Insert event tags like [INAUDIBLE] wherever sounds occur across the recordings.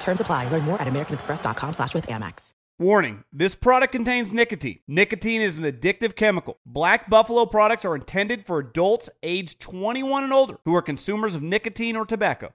Terms apply. Learn more at americanexpress.com slash with Amex. Warning, this product contains nicotine. Nicotine is an addictive chemical. Black Buffalo products are intended for adults aged 21 and older who are consumers of nicotine or tobacco.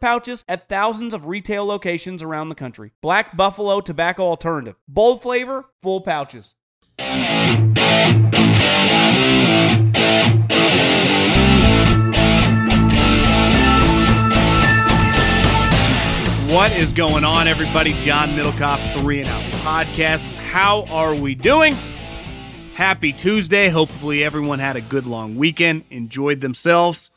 pouches at thousands of retail locations around the country. Black Buffalo Tobacco Alternative. Bold flavor, full pouches. What is going on, everybody? John Middlekauff, 3 and Out Podcast. How are we doing? Happy Tuesday. Hopefully, everyone had a good long weekend, enjoyed themselves,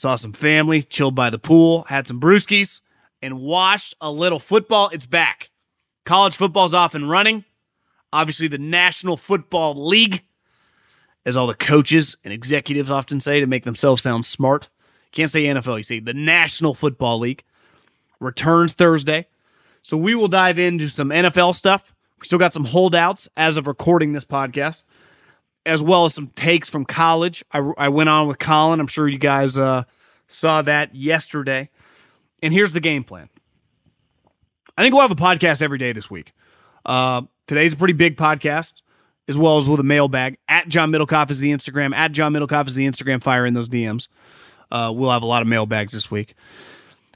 saw some family, chilled by the pool, had some brewskis, and watched a little football. It's back. College football's off and running. Obviously, the National Football League, as all the coaches and executives often say to make themselves sound smart. Can't say NFL, you say the National Football League returns Thursday. So we will dive into some NFL stuff. We still got some holdouts as of recording this podcast, as well as some takes from college. I, I went on with Colin. I'm sure you guys uh, saw that yesterday. And here's the game plan. I think we'll have a podcast every day this week. Uh, today's a pretty big podcast, as well as with a mailbag. At John Middlekauff is the Instagram. At John Middlekauff is the Instagram. Fire in those DMs. Uh, we'll have a lot of mailbags this week.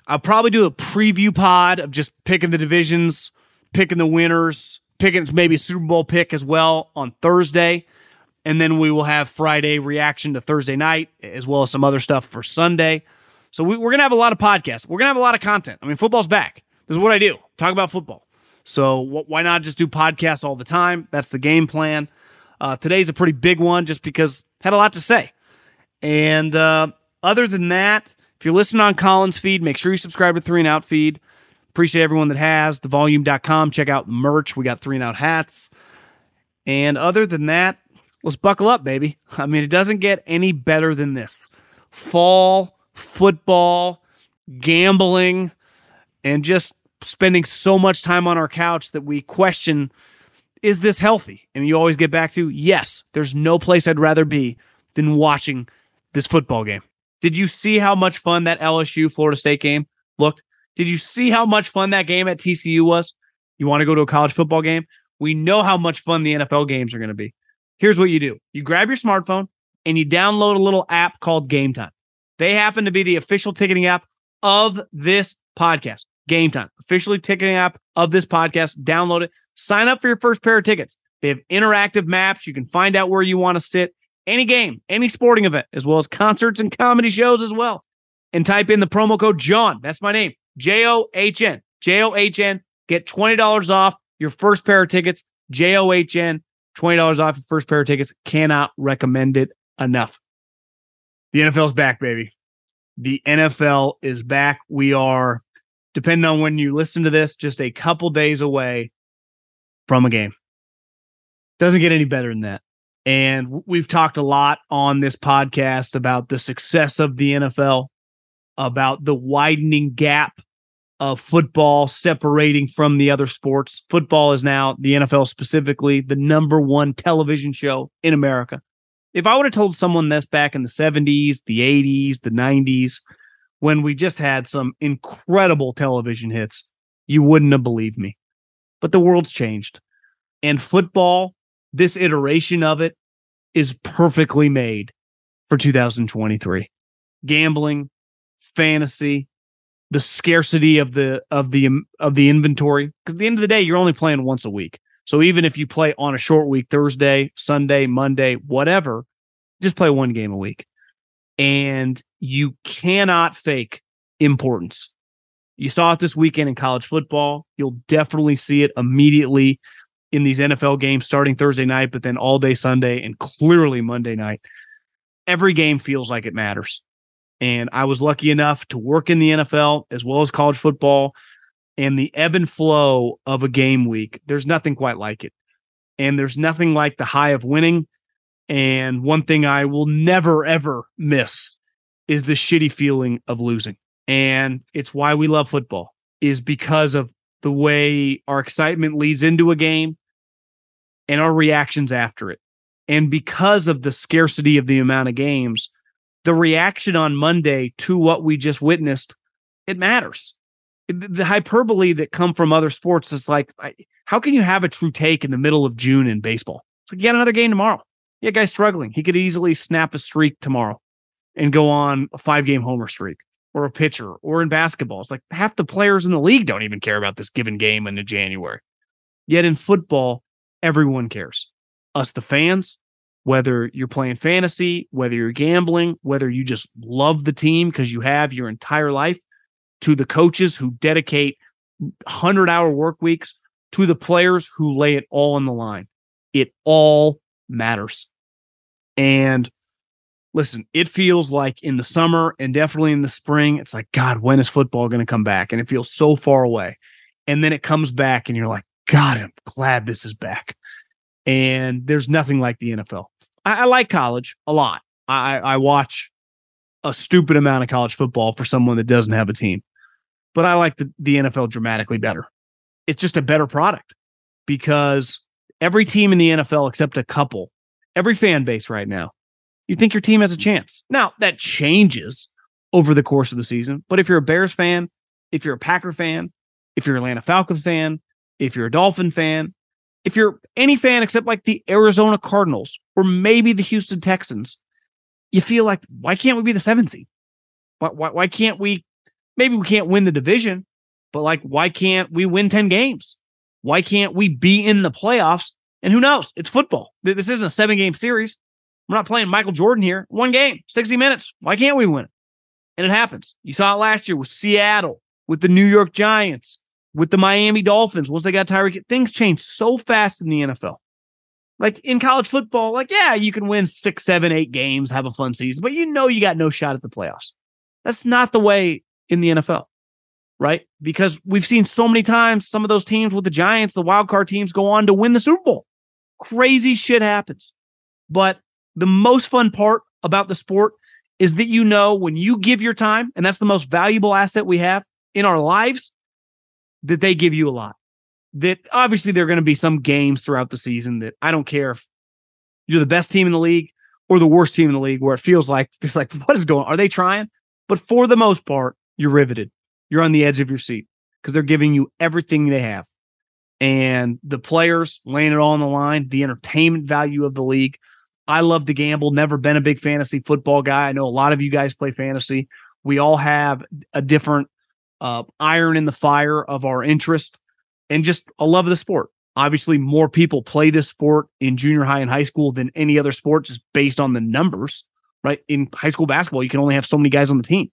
I'll probably do a preview pod of just picking the divisions, picking the winners, picking maybe Super Bowl pick as well on Thursday. And then we will have Friday reaction to Thursday night, as well as some other stuff for Sunday. So we, are going to have a lot of podcasts. We're going to have a lot of content. I mean, football's back. This is what I do talk about football. So wh- why not just do podcasts all the time? That's the game plan. Uh, today's a pretty big one just because had a lot to say. And uh, other than that, if you're listening on Colin's feed, make sure you subscribe to Three and Out feed. Appreciate everyone that has. Thevolume.com. Check out merch. We got Three and Out hats. And other than that, let's buckle up, baby. I mean, it doesn't get any better than this. Fall, football, gambling, and just spending so much time on our couch that we question is this healthy? And you always get back to yes, there's no place I'd rather be than watching this football game. Did you see how much fun that LSU Florida State game looked? Did you see how much fun that game at TCU was? You want to go to a college football game? We know how much fun the NFL games are going to be. Here's what you do you grab your smartphone and you download a little app called Gametime. They happen to be the official ticketing app of this podcast. Gametime, officially ticketing app of this podcast. Download it. Sign up for your first pair of tickets. They have interactive maps. You can find out where you want to sit, any game, any sporting event, as well as concerts and comedy shows as well. And type in the promo code John. That's my name. J O H N. J O H N. Get $20 off your first pair of tickets. J O H N. $20 off your first pair of tickets. Cannot recommend it enough. The NFL's back, baby. The NFL is back. We are, depending on when you listen to this, just a couple days away from a game. Doesn't get any better than that. And we've talked a lot on this podcast about the success of the NFL, about the widening gap of football separating from the other sports. Football is now, the NFL specifically, the number one television show in America. If I would have told someone this back in the 70s, the 80s, the 90s, when we just had some incredible television hits, you wouldn't have believed me. But the world's changed. And football, this iteration of it, is perfectly made for 2023. Gambling, fantasy, the scarcity of the of the um, of the inventory because at the end of the day you're only playing once a week. So even if you play on a short week thursday sunday monday whatever just play one game a week. And you cannot fake importance. You saw it this weekend in college football. You'll definitely see it immediately in these nfl games starting thursday night but then all day sunday and clearly monday night. Every game feels like it matters and I was lucky enough to work in the NFL as well as college football. And the ebb and flow of a game week, there's nothing quite like it. And there's nothing like the high of winning. And one thing I will never, ever miss is the shitty feeling of losing. And it's why we love football, is because of the way our excitement leads into a game and our reactions after it. And because of the scarcity of the amount of games, the reaction on Monday to what we just witnessed, it matters. The hyperbole that come from other sports is like, how can you have a true take in the middle of June in baseball? It's like, you got another game tomorrow. Yeah, guy's struggling. He could easily snap a streak tomorrow and go on a five game homer streak or a pitcher or in basketball. It's like half the players in the league don't even care about this given game in January. Yet in football, everyone cares. Us, the fans, whether you're playing fantasy, whether you're gambling, whether you just love the team because you have your entire life, to the coaches who dedicate 100 hour work weeks, to the players who lay it all on the line. It all matters. And listen, it feels like in the summer and definitely in the spring, it's like, God, when is football going to come back? And it feels so far away. And then it comes back, and you're like, God, I'm glad this is back. And there's nothing like the NFL. I, I like college a lot. I, I watch a stupid amount of college football for someone that doesn't have a team, but I like the, the NFL dramatically better. It's just a better product because every team in the NFL, except a couple, every fan base right now, you think your team has a mm-hmm. chance. Now, that changes over the course of the season, but if you're a Bears fan, if you're a Packer fan, if you're an Atlanta Falcon fan, if you're a Dolphin fan, if you're any fan except like the Arizona Cardinals or maybe the Houston Texans, you feel like why can't we be the seventh seed? Why, why, why can't we? Maybe we can't win the division, but like why can't we win ten games? Why can't we be in the playoffs? And who knows? It's football. This isn't a seven game series. We're not playing Michael Jordan here. One game, 60 minutes. Why can't we win it? And it happens. You saw it last year with Seattle, with the New York Giants, with the Miami Dolphins once they got Tyreek. Things change so fast in the NFL. Like in college football, like, yeah, you can win six, seven, eight games, have a fun season, but you know you got no shot at the playoffs. That's not the way in the NFL, right? Because we've seen so many times some of those teams with the Giants, the wild card teams, go on to win the Super Bowl. Crazy shit happens. But the most fun part about the sport is that you know when you give your time, and that's the most valuable asset we have in our lives, that they give you a lot. That obviously there are going to be some games throughout the season that I don't care if you're the best team in the league or the worst team in the league where it feels like [LAUGHS] it's like what is going on? Are they trying? But for the most part, you're riveted. You're on the edge of your seat because they're giving you everything they have. And the players laying it all on the line, the entertainment value of the league. I love to gamble, never been a big fantasy football guy. I know a lot of you guys play fantasy. We all have a different uh, iron in the fire of our interest and just a love of the sport. Obviously, more people play this sport in junior high and high school than any other sport, just based on the numbers, right? In high school basketball, you can only have so many guys on the team.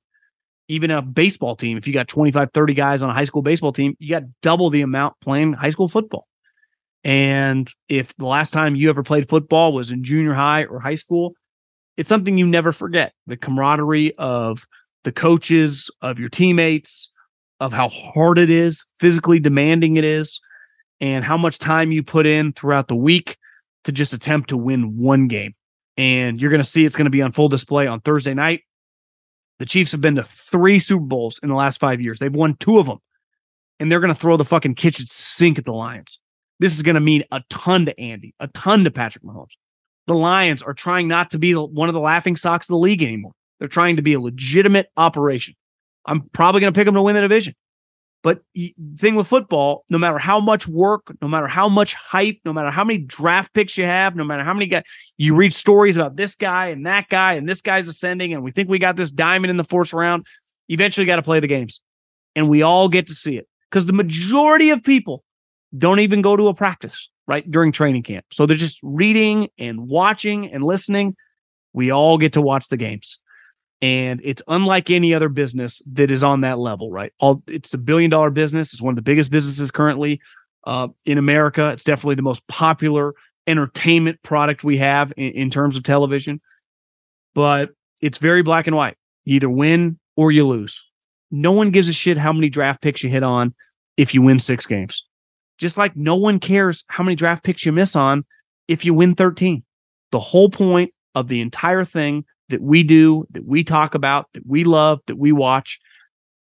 Even a baseball team, if you got 25, 30 guys on a high school baseball team, you got double the amount playing high school football. And if the last time you ever played football was in junior high or high school, it's something you never forget the camaraderie of the coaches, of your teammates, of how hard it is, physically demanding it is, and how much time you put in throughout the week to just attempt to win one game. And you're going to see it's going to be on full display on Thursday night. The Chiefs have been to three Super Bowls in the last five years. They've won two of them. and they're going to throw the fucking kitchen sink at the Lions. This is going to mean a ton to Andy, a ton to Patrick Mahomes. The Lions are trying not to be one of the laughing stocks of the league anymore. They're trying to be a legitimate operation. I'm probably going to pick them to win the division. But the thing with football, no matter how much work, no matter how much hype, no matter how many draft picks you have, no matter how many guys you read stories about this guy and that guy and this guy's ascending, and we think we got this diamond in the fourth round, eventually got to play the games. And we all get to see it because the majority of people don't even go to a practice, right? During training camp. So they're just reading and watching and listening. We all get to watch the games and it's unlike any other business that is on that level right? All it's a billion dollar business. It's one of the biggest businesses currently uh, in america. It's definitely the most popular entertainment product we have in, in terms of television. But it's very black and white. You either win or you lose. No one gives a shit how many draft picks you hit on if you win six games. Just like no one cares how many draft picks you miss on if you win 13 the whole point of the entire thing that we do, that we talk about, that we love, that we watch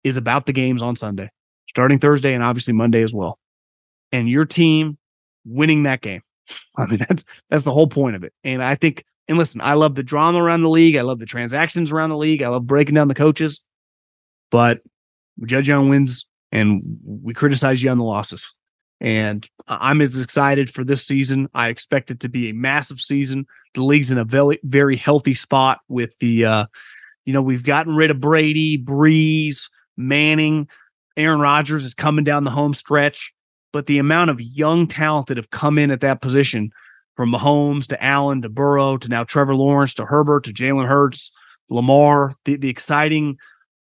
is about the games on Sunday, starting Thursday and obviously Monday as well. And your team winning that game. [LAUGHS] I mean, that's that's the whole point of it. And I think, and listen, I love the drama around the league. I love the transactions around the league. I love breaking down the coaches. But we judge you on wins and we criticize you on the losses. And I'm as excited for this season. I expect it to be a massive season. The league's in a very, very healthy spot with the, uh, you know, we've gotten rid of Brady, Brees, Manning. Aaron Rodgers is coming down the home stretch. But the amount of young talent that have come in at that position from Mahomes to Allen to Burrow to now Trevor Lawrence to Herbert to Jalen Hurts, Lamar, the, the exciting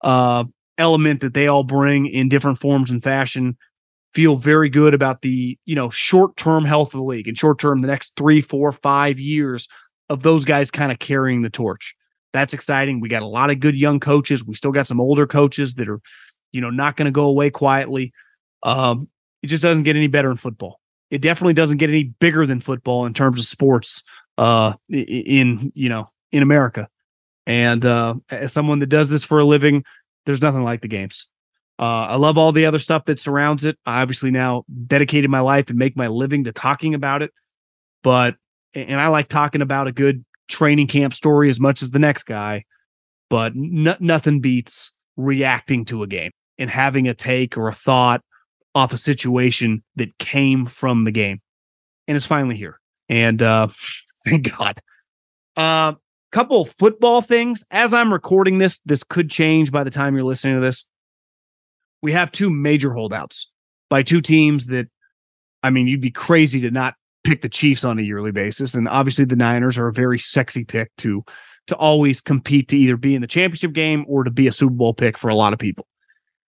uh, element that they all bring in different forms and fashion feel very good about the you know short term health of the league and short term the next three four five years of those guys kind of carrying the torch. That's exciting. We got a lot of good young coaches. We still got some older coaches that are you know not going to go away quietly. Um it just doesn't get any better in football. It definitely doesn't get any bigger than football in terms of sports uh in you know in america. And uh as someone that does this for a living there's nothing like the games uh, I love all the other stuff that surrounds it. I obviously now dedicated my life and make my living to talking about it. But, and I like talking about a good training camp story as much as the next guy. But n- nothing beats reacting to a game and having a take or a thought off a situation that came from the game. And it's finally here. And uh, [LAUGHS] thank God. Uh, couple football things. As I'm recording this, this could change by the time you're listening to this we have two major holdouts by two teams that, I mean, you'd be crazy to not pick the Chiefs on a yearly basis. And obviously the Niners are a very sexy pick to to always compete to either be in the championship game or to be a Super Bowl pick for a lot of people.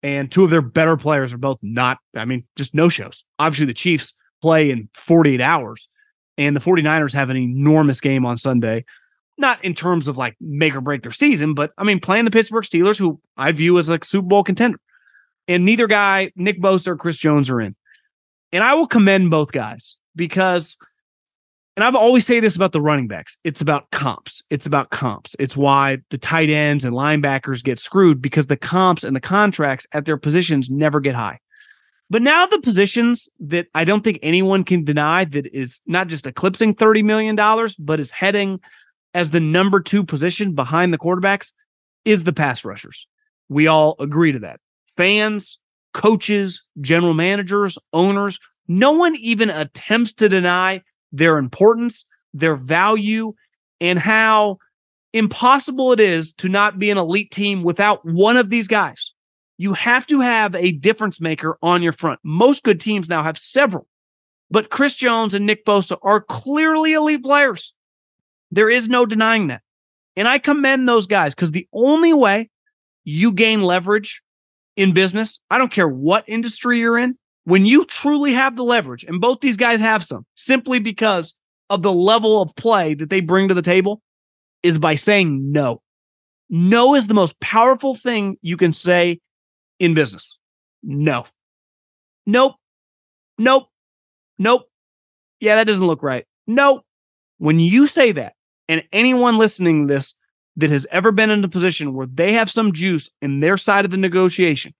And two of their better players are both not, I mean, just no shows. Obviously, the Chiefs play in 48 hours, and the 49ers have an enormous game on Sunday. Not in terms of like make or break their season, but I mean, playing the Pittsburgh Steelers, who I view as like Super Bowl contender and neither guy, Nick Bosa or Chris Jones, are in. And I will commend both guys because, and I've always say this about the running backs it's about comps. It's about comps. It's why the tight ends and linebackers get screwed because the comps and the contracts at their positions never get high. But now the positions that I don't think anyone can deny that is not just eclipsing $30 million, but is heading as the number two position behind the quarterbacks is the pass rushers. We all agree to that fans, coaches, general managers, owners, no one even attempts to deny their importance, their value, and how impossible it is to not be an elite team without one of these guys. You have to have a difference maker on your front. Most good teams now have several, but Chris Jones and Nick Bosa are clearly elite players. There is no denying that. And I commend those guys because the only way you gain leverage in business, I don't care what industry you're in, when you truly have the leverage, and both these guys have some, simply because of the level of play that they bring to the table, is by saying no. No is the most powerful thing you can say in business. No. Nope. Nope. Nope. Yeah, that doesn't look right. Nope. When you say that, and anyone listening to this that has ever been in a position where they have some juice in their side of the negotiation,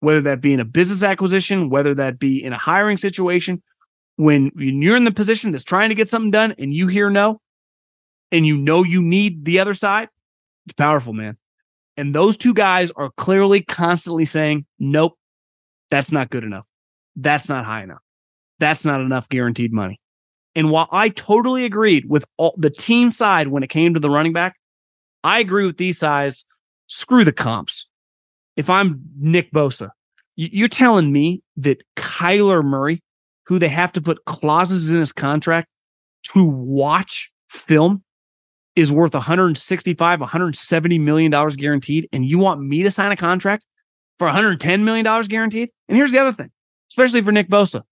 whether that be in a business acquisition, whether that be in a hiring situation, when you're in the position that's trying to get something done and you hear no, and you know you need the other side, it's powerful, man. And those two guys are clearly constantly saying, nope, that's not good enough. That's not high enough. That's not enough guaranteed money. And while I totally agreed with all the team side when it came to the running back, I agree with these sides. Screw the comps. If I'm Nick Bosa, you're telling me that Kyler Murray, who they have to put clauses in his contract to watch film, is worth 165, 170 million dollars guaranteed, and you want me to sign a contract for 110 million dollars guaranteed? And here's the other thing, especially for Nick Bosa.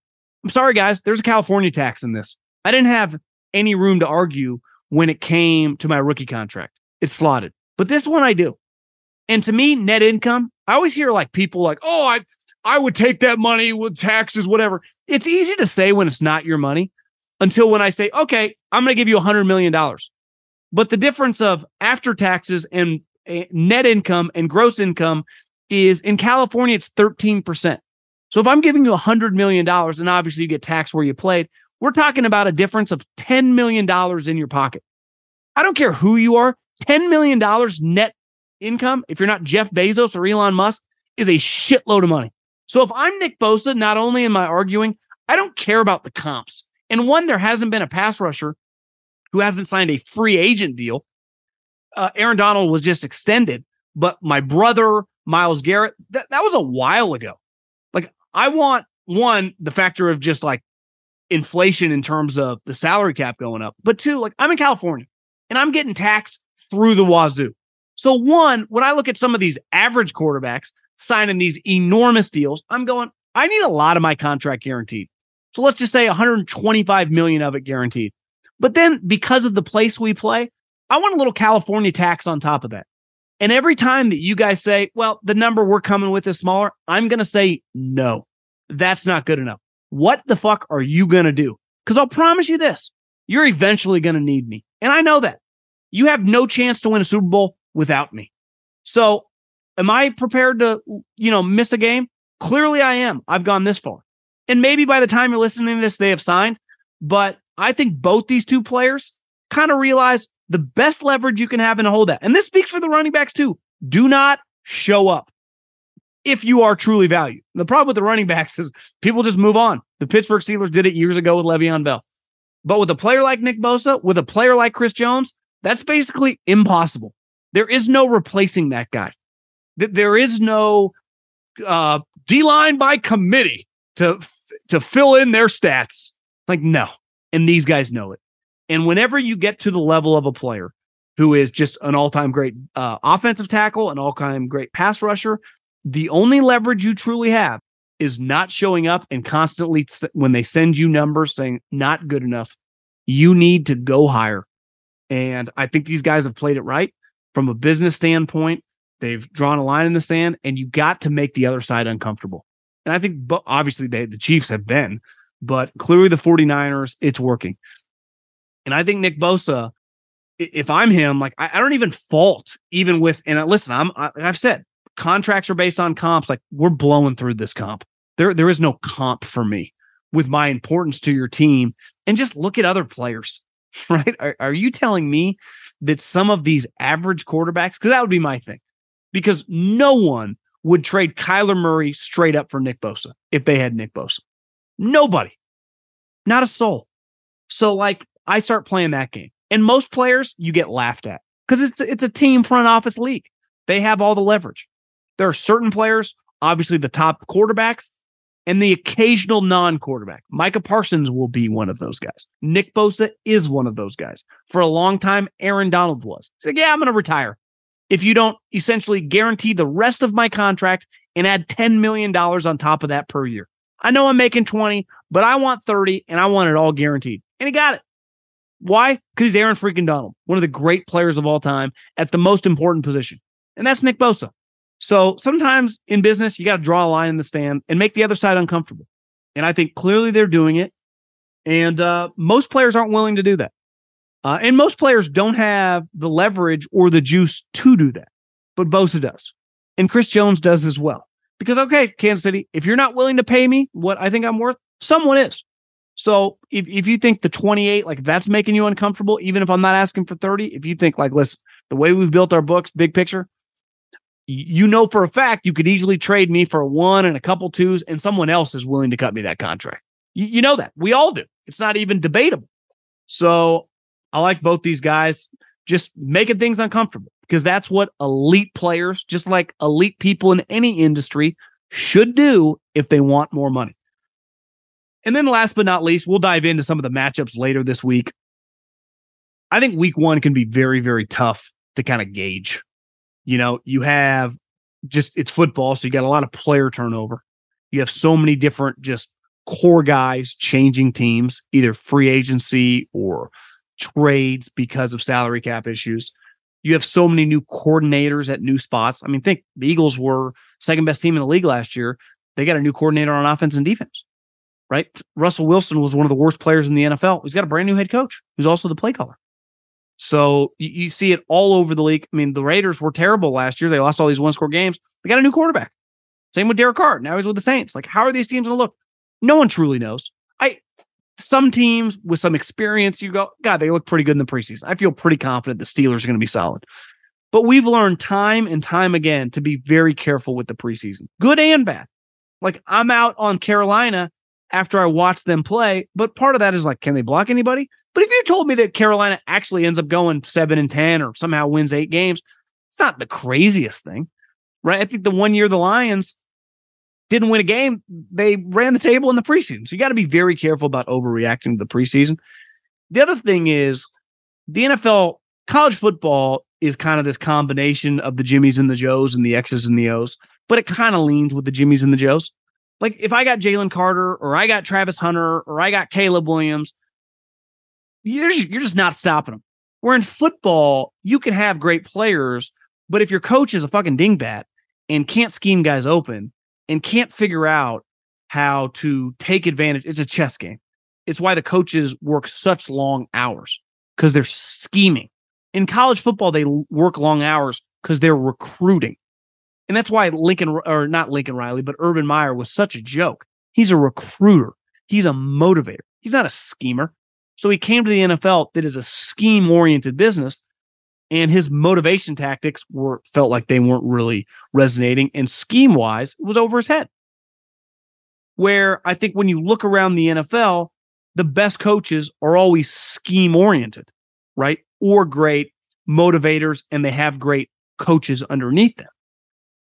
I'm sorry, guys, there's a California tax in this. I didn't have any room to argue when it came to my rookie contract. It's slotted, but this one I do. And to me, net income, I always hear like people like, oh, I I would take that money with taxes, whatever. It's easy to say when it's not your money until when I say, okay, I'm going to give you a $100 million. But the difference of after taxes and eh, net income and gross income is in California, it's 13%. So if I'm giving you a $100 million, and obviously you get taxed where you played, we're talking about a difference of $10 million in your pocket. I don't care who you are, $10 million net income, if you're not Jeff Bezos or Elon Musk, is a shitload of money. So if I'm Nick Bosa, not only am I arguing, I don't care about the comps. And one, there hasn't been a pass rusher who hasn't signed a free agent deal. Uh, Aaron Donald was just extended, but my brother, Myles Garrett, that, that was a while ago. Like, I want one, the factor of just like inflation in terms of the salary cap going up, but two, like, I'm in California and I'm getting taxed through the wazoo. So, one, when I look at some of these average quarterbacks signing these enormous deals, I'm going, I need a lot of my contract guaranteed. So let's just say 125 million of it guaranteed. But then because of the place we play, I want a little California tax on top of that. And every time that you guys say, well, the number we're coming with is smaller, I'm going to say, no, that's not good enough. What the fuck are you going to do? Because I'll promise you this you're eventually going to need me. And I know that. You have no chance to win a Super Bowl without me. So am I prepared to, you know, miss a game? Clearly I am. I've gone this far. And maybe by the time you're listening to this, they have signed. But I think both these two players kind of realize the best leverage you can have in a hold that. And this speaks for the running backs too. Do not show up if you are truly valued. The problem with the running backs is people just move on. The Pittsburgh Steelers did it years ago with Le'Veon Bell. But with a player like Nick Bosa, with a player like Chris Jones, that's basically impossible. There is no replacing that guy. There is no uh, D line by committee to to fill in their stats. Like no, and these guys know it. And whenever you get to the level of a player who is just an all time great uh, offensive tackle, an all time great pass rusher, the only leverage you truly have is not showing up and constantly when they send you numbers saying not good enough. You need to go higher. And I think these guys have played it right from a business standpoint. They've drawn a line in the sand, and you got to make the other side uncomfortable. And I think obviously they, the Chiefs have been, but clearly the 49ers, it's working. And I think Nick Bosa, if I'm him, like I, I don't even fault even with, and listen, I'm, I, I've said contracts are based on comps. Like we're blowing through this comp. There, there is no comp for me with my importance to your team. And just look at other players, [LAUGHS] right? Are, are you telling me that some of these average quarterbacks, because that would be my thing, because no one would trade Kyler Murray straight up for Nick Bosa if they had Nick Bosa. Nobody, not a soul. So, like, I start playing that game. And most players, you get laughed at because it's, it's a team front office league. They have all the leverage. There are certain players, obviously the top quarterbacks, and the occasional non quarterback. Micah Parsons will be one of those guys. Nick Bosa is one of those guys. For a long time, Aaron Donald was. He's like, yeah, I'm going to retire if you don't essentially guarantee the rest of my contract and add $10 million on top of that per year. I know I'm making 20, but I want 30 and I want it all guaranteed. And he got it. Why? Because he's Aaron freaking Donald, one of the great players of all time at the most important position. And that's Nick Bosa. So sometimes in business, you got to draw a line in the stand and make the other side uncomfortable. And I think clearly they're doing it. And uh, most players aren't willing to do that. Uh, and most players don't have the leverage or the juice to do that, but Bosa does. And Chris Jones does as well. Because, okay, Kansas City, if you're not willing to pay me what I think I'm worth, someone is. So if, if you think the 28, like that's making you uncomfortable, even if I'm not asking for 30, if you think like, listen, the way we've built our books, big picture, you know for a fact you could easily trade me for a one and a couple twos, and someone else is willing to cut me that contract. You, you know that. We all do. It's not even debatable. So I like both these guys just making things uncomfortable because that's what elite players, just like elite people in any industry, should do if they want more money. And then last but not least, we'll dive into some of the matchups later this week. I think week one can be very, very tough to kind of gauge. You know, you have just it's football, so you got a lot of player turnover. You have so many different just core guys changing teams, either free agency or trades because of salary cap issues. You have so many new coordinators at new spots. I mean, think the Eagles were second best team in the league last year. They got a new coordinator on offense and defense, right? Russell Wilson was one of the worst players in the NFL. He's got a brand new head coach who's also the play caller. So you, you see it all over the league. I mean, the Raiders were terrible last year. They lost all these one score games. They got a new quarterback. Same with Derek Carr. Now he's with the Saints. Like, how are these teams going to look? No one truly knows. I some teams with some experience, you go, God, they look pretty good in the preseason. I feel pretty confident the Steelers are going to be solid. But we've learned time and time again to be very careful with the preseason, good and bad. Like I'm out on Carolina after I watched them play, but part of that is like, can they block anybody? But if you told me that Carolina actually ends up going seven and 10 or somehow wins eight games, it's not the craziest thing, right? I think the one year the Lions didn't win a game, they ran the table in the preseason. So you got to be very careful about overreacting to the preseason. The other thing is the NFL, college football is kind of this combination of the Jimmies and the Joes and the X's and the O's, but it kind of leans with the Jimmies and the Joes. Like if I got Jalen Carter or I got Travis Hunter or I got Caleb Williams, you're just, you're just not stopping them. Where in football, you can have great players, but if your coach is a fucking dingbat and can't scheme guys open and can't figure out how to take advantage, it's a chess game. It's why the coaches work such long hours because they're scheming. In college football, they work long hours because they're recruiting. And that's why Lincoln, or not Lincoln Riley, but Urban Meyer was such a joke. He's a recruiter, he's a motivator, he's not a schemer. So he came to the NFL that is a scheme oriented business. And his motivation tactics were felt like they weren't really resonating. And scheme wise, it was over his head. Where I think when you look around the NFL, the best coaches are always scheme oriented, right? Or great motivators, and they have great coaches underneath them.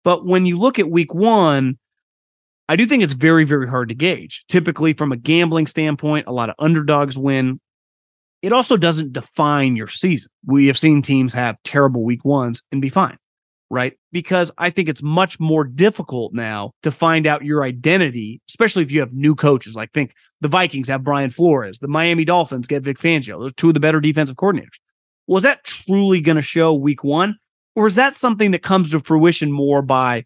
But when you look at week one, I do think it's very, very hard to gauge. Typically, from a gambling standpoint, a lot of underdogs win. It also doesn't define your season. We have seen teams have terrible week ones and be fine, right? Because I think it's much more difficult now to find out your identity, especially if you have new coaches. Like, think the Vikings have Brian Flores, the Miami Dolphins get Vic Fangio. Those two of the better defensive coordinators. Was that truly going to show week one? Or is that something that comes to fruition more by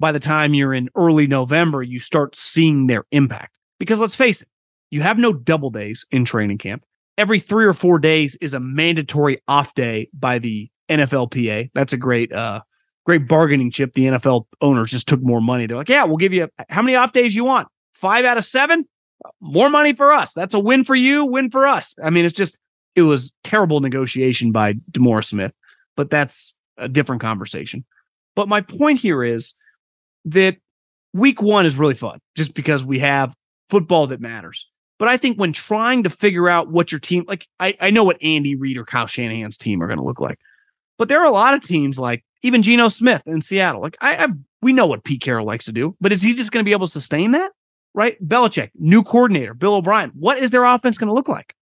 by the time you're in early November, you start seeing their impact. Because let's face it, you have no double days in training camp. Every three or four days is a mandatory off day by the NFLPA. That's a great, uh, great bargaining chip. The NFL owners just took more money. They're like, yeah, we'll give you how many off days you want? Five out of seven? More money for us. That's a win for you, win for us. I mean, it's just, it was terrible negotiation by DeMaurice Smith, but that's a different conversation. But my point here is that week one is really fun just because we have football that matters. But I think when trying to figure out what your team, like I, I know what Andy Reid or Kyle Shanahan's team are going to look like, but there are a lot of teams like even Geno Smith in Seattle. Like I, I we know what Pete Carroll likes to do, but is he just going to be able to sustain that? Right? Belichick, new coordinator, Bill O'Brien. What is their offense going to look like?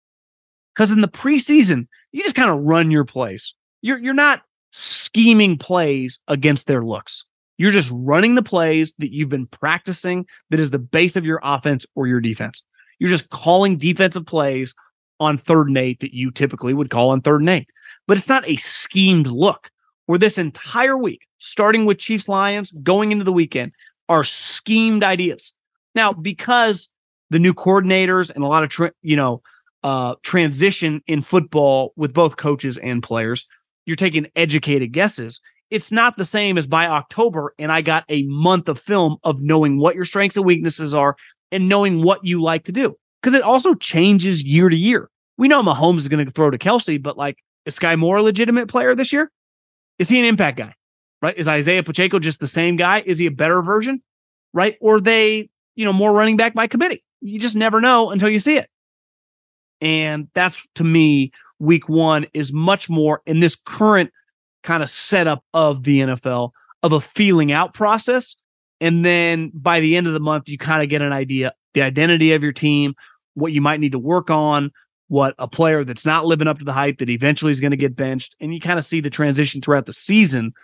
Because in the preseason, you just kind of run your place. You're you're not scheming plays against their looks. You're just running the plays that you've been practicing that is the base of your offense or your defense. You're just calling defensive plays on third and eight that you typically would call on third and eight. But it's not a schemed look where this entire week, starting with Chiefs Lions, going into the weekend, are schemed ideas. Now, because the new coordinators and a lot of, tra- you know, uh, transition in football with both coaches and players, you're taking educated guesses it's not the same as by October and I got a month of film of knowing what your strengths and weaknesses are and knowing what you like to do. Because it also changes year to year. We know Mahomes is going to throw to Kelce, but like, is Skyy Moore a legitimate player this year? Is he an impact guy? Right? Is Isaiah Pacheco just the same guy? Is he a better version? Right? Or they, you know, more running back by committee? You just never know until you see it. And that's to me, week one is much more in this current kind of setup of the NFL of a feeling out process. And then by the end of the month, you kind of get an idea the identity of your team, what you might need to work on, what a player that's not living up to the hype that eventually is going to get benched. And you kind of see the transition throughout the season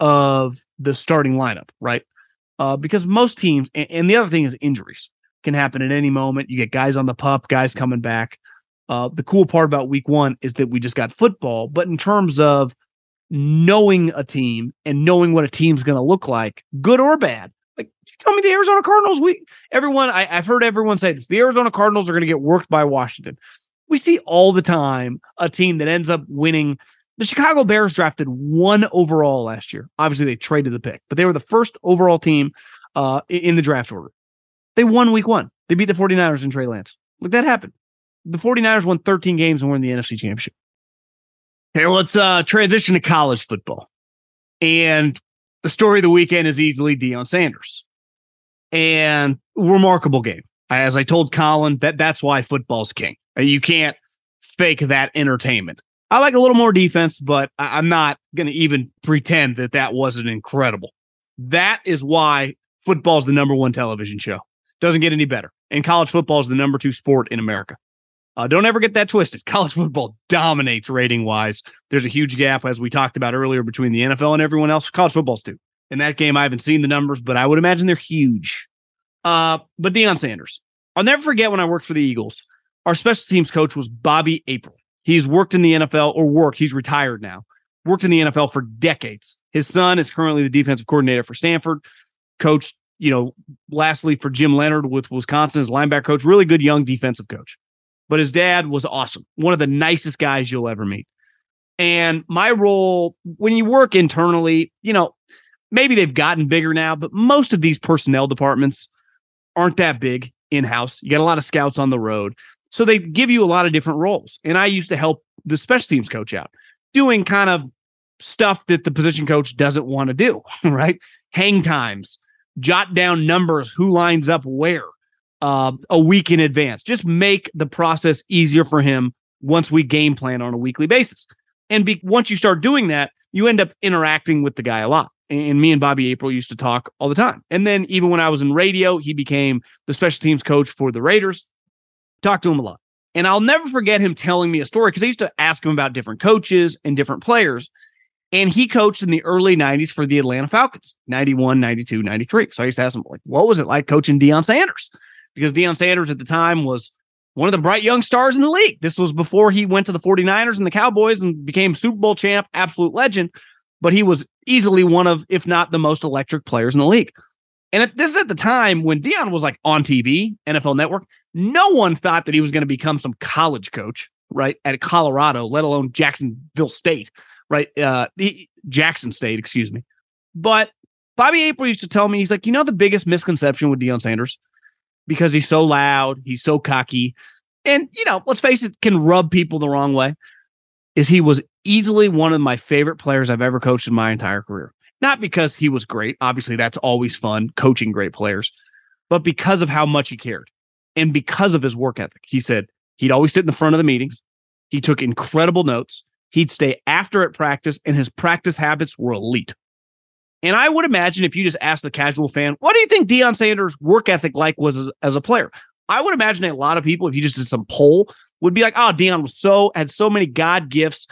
of the starting lineup, right? Uh, because most teams, and, and the other thing is injuries can happen at any moment. You get guys on the pup, guys coming back. Uh, the cool part about week one is that we just got football, but in terms of knowing a team and knowing what a team's going to look like, good or bad, like tell me the Arizona Cardinals, we everyone I, have heard everyone say this: the Arizona Cardinals are going to get worked by Washington. We see all the time a team that ends up winning. The Chicago Bears drafted one overall last year. Obviously, they traded the pick, but they were the first overall team uh, in the draft order. They won week one. They beat the 49ers in Trey Lance. Like that happened the 49ers won 13 games and won the NFC Championship. Okay, let's uh, transition to college football. And the story of the weekend is easily Deion Sanders. And remarkable game. As I told Colin, that that's why football's king. You can't fake that entertainment. I like a little more defense, but I'm not going to even pretend that that wasn't incredible. That is why football's the number one television show. Doesn't get any better. And college football is the number two sport in America. Uh, don't ever get that twisted. [LAUGHS] College football dominates rating wise. There's a huge gap, as we talked about earlier, between the NFL and everyone else. College football's too. In that game, I haven't seen the numbers, but I would imagine they're huge. Uh, but Deion Sanders, I'll never forget when I worked for the Eagles. Our special teams coach was Bobby April. He's worked in the NFL or worked. He's retired now. Worked in the NFL for decades. His son is currently the defensive coordinator for Stanford. Coached, you know, lastly for Jim Leonhard with Wisconsin as linebacker coach. Really good young defensive coach but his dad was awesome. One of the nicest guys you'll ever meet. And my role when you work internally, you know, maybe they've gotten bigger now, but most of these personnel departments aren't that big in house. You got a lot of scouts on the road. So they give you a lot of different roles. And I used to help the special teams coach out doing kind of stuff that the position coach doesn't want to do, [LAUGHS] right? Hang times, jot down numbers, who lines up where, uh, a week in advance. Just make the process easier for him once we game plan on a weekly basis. And be, once you start doing that, you end up interacting with the guy a lot. And me and Bobby April used to talk all the time. And then even when I was in radio, he became the special teams coach for the Raiders. Talked to him a lot. And I'll never forget him telling me a story because I used to ask him about different coaches and different players. And he coached in the early 90s for the Atlanta Falcons, 91, 92, 93. So I used to ask him, like, what was it like coaching Deion Sanders? Because Deion Sanders at the time was one of the bright young stars in the league. This was before he went to the 49ers and the Cowboys and became Super Bowl champ, absolute legend. But he was easily one of, if not the most electric players in the league. And at, this is at the time when Deion was like on TV, NFL Network. No one thought that he was going to become some college coach, right, at Colorado, let alone Jacksonville State, right? Uh, the Jackson State, excuse me. But Bobby April used to tell me, he's like, you know, the biggest misconception with Deion Sanders because he's so loud, he's so cocky, and you know, let's face it, can rub people the wrong way. Is he was easily one of my favorite players I've ever coached in my entire career. Not because he was great, obviously that's always fun coaching great players, but because of how much he cared and because of his work ethic. He said he'd always sit in the front of the meetings. He took incredible notes. He'd stay after at practice, and his practice habits were elite. And I would imagine if you just asked the casual fan, what do you think Deion Sanders' work ethic like was as, as, a player? I would imagine a lot of people, if you just did some poll, would be like, oh, Deion was so had so many God gifts.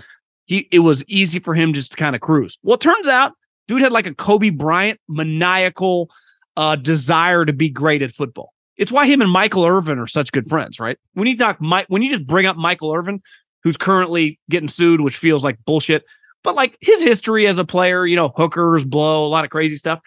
He it was easy for him just to kind of cruise. Well, it turns out dude had like a Kobe Bryant maniacal uh, desire to be great at football. It's why him and Michael Irvin are such good friends, right? When you talk Mike, when you just bring up Michael Irvin, who's currently getting sued, which feels like bullshit but like his history as a player, you know, hookers, blow, a lot of crazy stuff.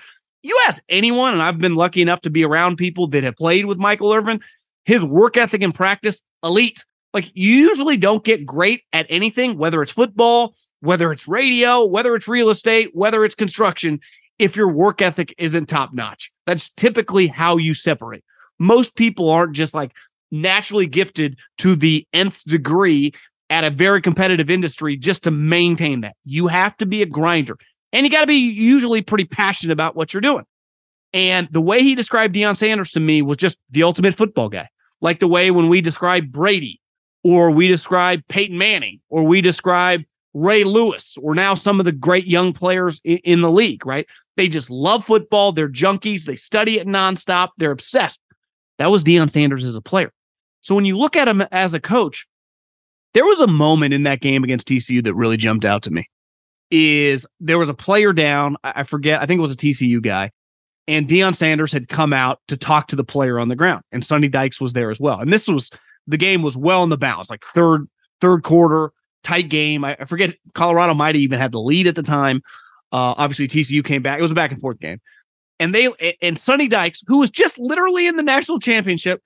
You ask anyone, and I've been lucky enough to be around people that have played with Michael Irvin, his work ethic and practice, elite. Like you usually don't get great at anything, whether it's football whether it's radio, whether it's real estate, whether it's construction, if your work ethic isn't top notch. That's typically how you separate. Most people aren't just like naturally gifted to the nth degree at a very competitive industry just to maintain that. You have to be a grinder and you got to be usually pretty passionate about what you're doing. And the way he described Deion Sanders to me was just the ultimate football guy. Like the way when we describe Brady or we describe Peyton Manning or we describe Ray Lewis or now some of the great young players in, in the league, right? They just love football. They're junkies. They study it nonstop. They're obsessed. That was Deion Sanders as a player. So when you look at him as a coach, there was a moment in that game against TCU that really jumped out to me. Is there was a player down? I forget. I think it was a TCU guy, and Deion Sanders had come out to talk to the player on the ground, and Sonny Dykes was there as well. And this was the game was well in the bounds, like third third quarter, tight game. I, I forget Colorado might have even had the lead at the time. Uh, obviously, TCU came back. It was a back and forth game, and they and Sonny Dykes, who was just literally in the national championship,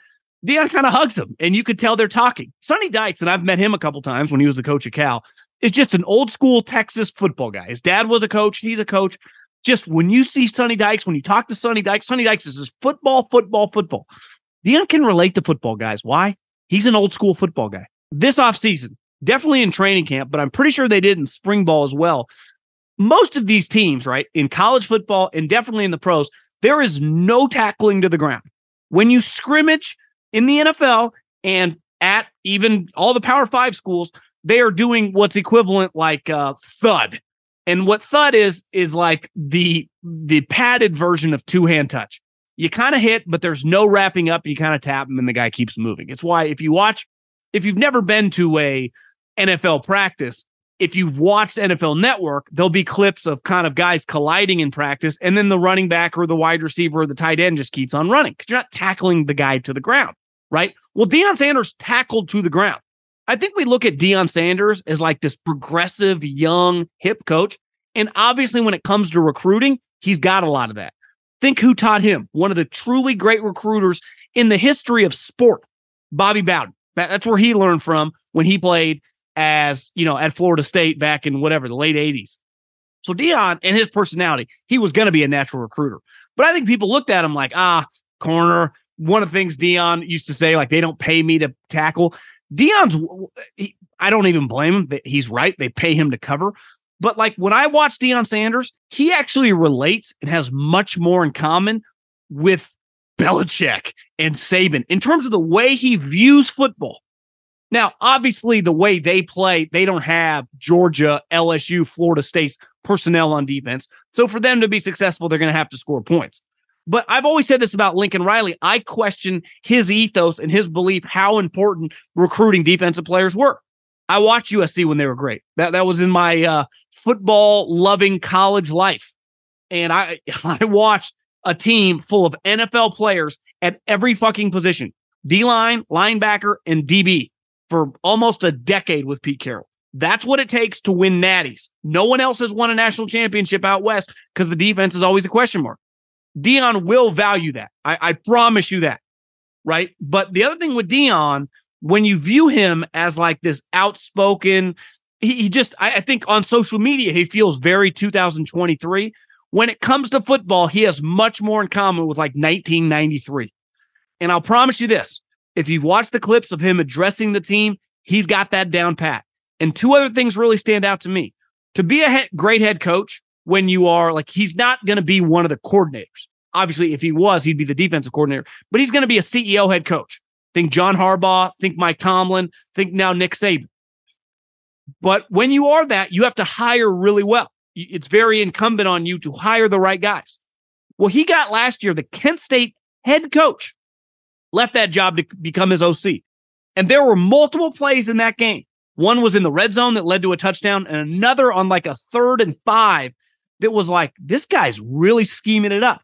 Deion kind of hugs him, and you could tell they're talking. Sonny Dykes, and I've met him a couple times when he was the coach of Cal, is just an old school Texas football guy. His dad was a coach. He's a coach. Just when you see Sonny Dykes, when you talk to Sonny Dykes, Sonny Dykes is just football, football, football. Deion can relate to football guys. Why? He's an old school football guy. This offseason, definitely in training camp, but I'm pretty sure they did in spring ball as well. Most of these teams, right, in college football and definitely in the pros, there is no tackling to the ground. When you scrimmage in the NFL and at even all the Power Five schools, they are doing what's equivalent like uh, thud. And what thud is is like the the padded version of two hand touch. You kind of hit, but there's no wrapping up. You kind of tap him, and the guy keeps moving. It's why if you watch, if you've never been to a NFL practice, if you've watched NFL Network, there'll be clips of kind of guys colliding in practice, and then the running back or the wide receiver or the tight end just keeps on running because you're not tackling the guy to the ground, right? Well, Deion Sanders tackled to the ground. I think we look at Deion Sanders as like this progressive, young, hip coach. And obviously, when it comes to recruiting, he's got a lot of that. Think who taught him, one of the truly great recruiters in the history of sport, Bobby Bowden. that's where he learned from when he played as, you know, at Florida State back in whatever, the late 80s. So Deion and his personality, he was going to be a natural recruiter. But I think people looked at him like, ah, corner. One of the things Deion used to say, like, they don't pay me to tackle. Deion's, he, I don't even blame him. He's right. They pay him to cover. But like when I watch Deion Sanders, he actually relates and has much more in common with Belichick and Saban in terms of the way he views football. Now, obviously, the way they play, they don't have Georgia, LSU, Florida State's personnel on defense. So for them to be successful, they're going to have to score points. But I've always said this about Lincoln Riley. I question his ethos and his belief how important recruiting defensive players were. I watched USC when they were great. That that was in my uh, football loving college life, and I [LAUGHS] I watched a team full of NFL players at every fucking position: D line, linebacker, and DB for almost a decade with Pete Carroll. That's what it takes to win natties. No one else has won a national championship out west because the defense is always a question mark. Deion will value that. I, I promise you that. Right. But the other thing with Deion, when you view him as like this outspoken, he, he just, I, I think on social media, he feels very 2023. When it comes to football, he has much more in common with like 1993. And I'll promise you this if you've watched the clips of him addressing the team, he's got that down pat. And two other things really stand out to me. To be a he- great head coach, when you are like, he's not going to be one of the coordinators. Obviously, if he was, he'd be the defensive coordinator, but he's going to be a CEO head coach. Think John Harbaugh, think Mike Tomlin, think now Nick Saban. But when you are that, you have to hire really well. It's very incumbent on you to hire the right guys. Well, he got last year the Kent State head coach, left that job to become his OC. And there were multiple plays in that game. One was in the red zone that led to a touchdown, and another on like a third and five that was like, this guy's really scheming it up.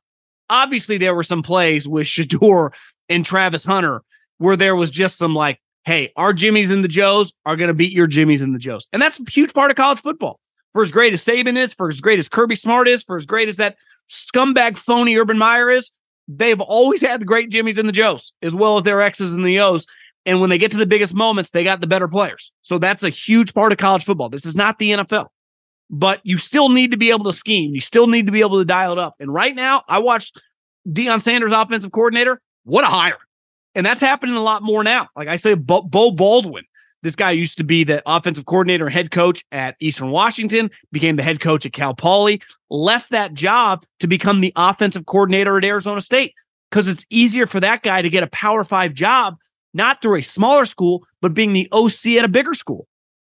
Obviously, there were some plays with Shedeur and Travis Hunter where there was just some like, hey, our Jimmys and the Joes are going to beat your Jimmys and the Joes. And that's a huge part of college football. For as great as Saban is, for as great as Kirby Smart is, for as great as that scumbag phony Urban Meyer is, they've always had the great Jimmys and the Joes, as well as their X's and the O's. And when they get to the biggest moments, they got the better players. So that's a huge part of college football. This is not the NFL. But you still need to be able to scheme. You still need to be able to dial it up. And right now, I watched Deion Sanders, offensive coordinator. What a hire. And that's happening a lot more now. Like I say, Beau, Baldwin, this guy used to be the offensive coordinator and head coach at Eastern Washington, became the head coach at Cal Poly, left that job to become the offensive coordinator at Arizona State because it's easier for that guy to get a Power Five job, not through a smaller school, but being the OC at a bigger school.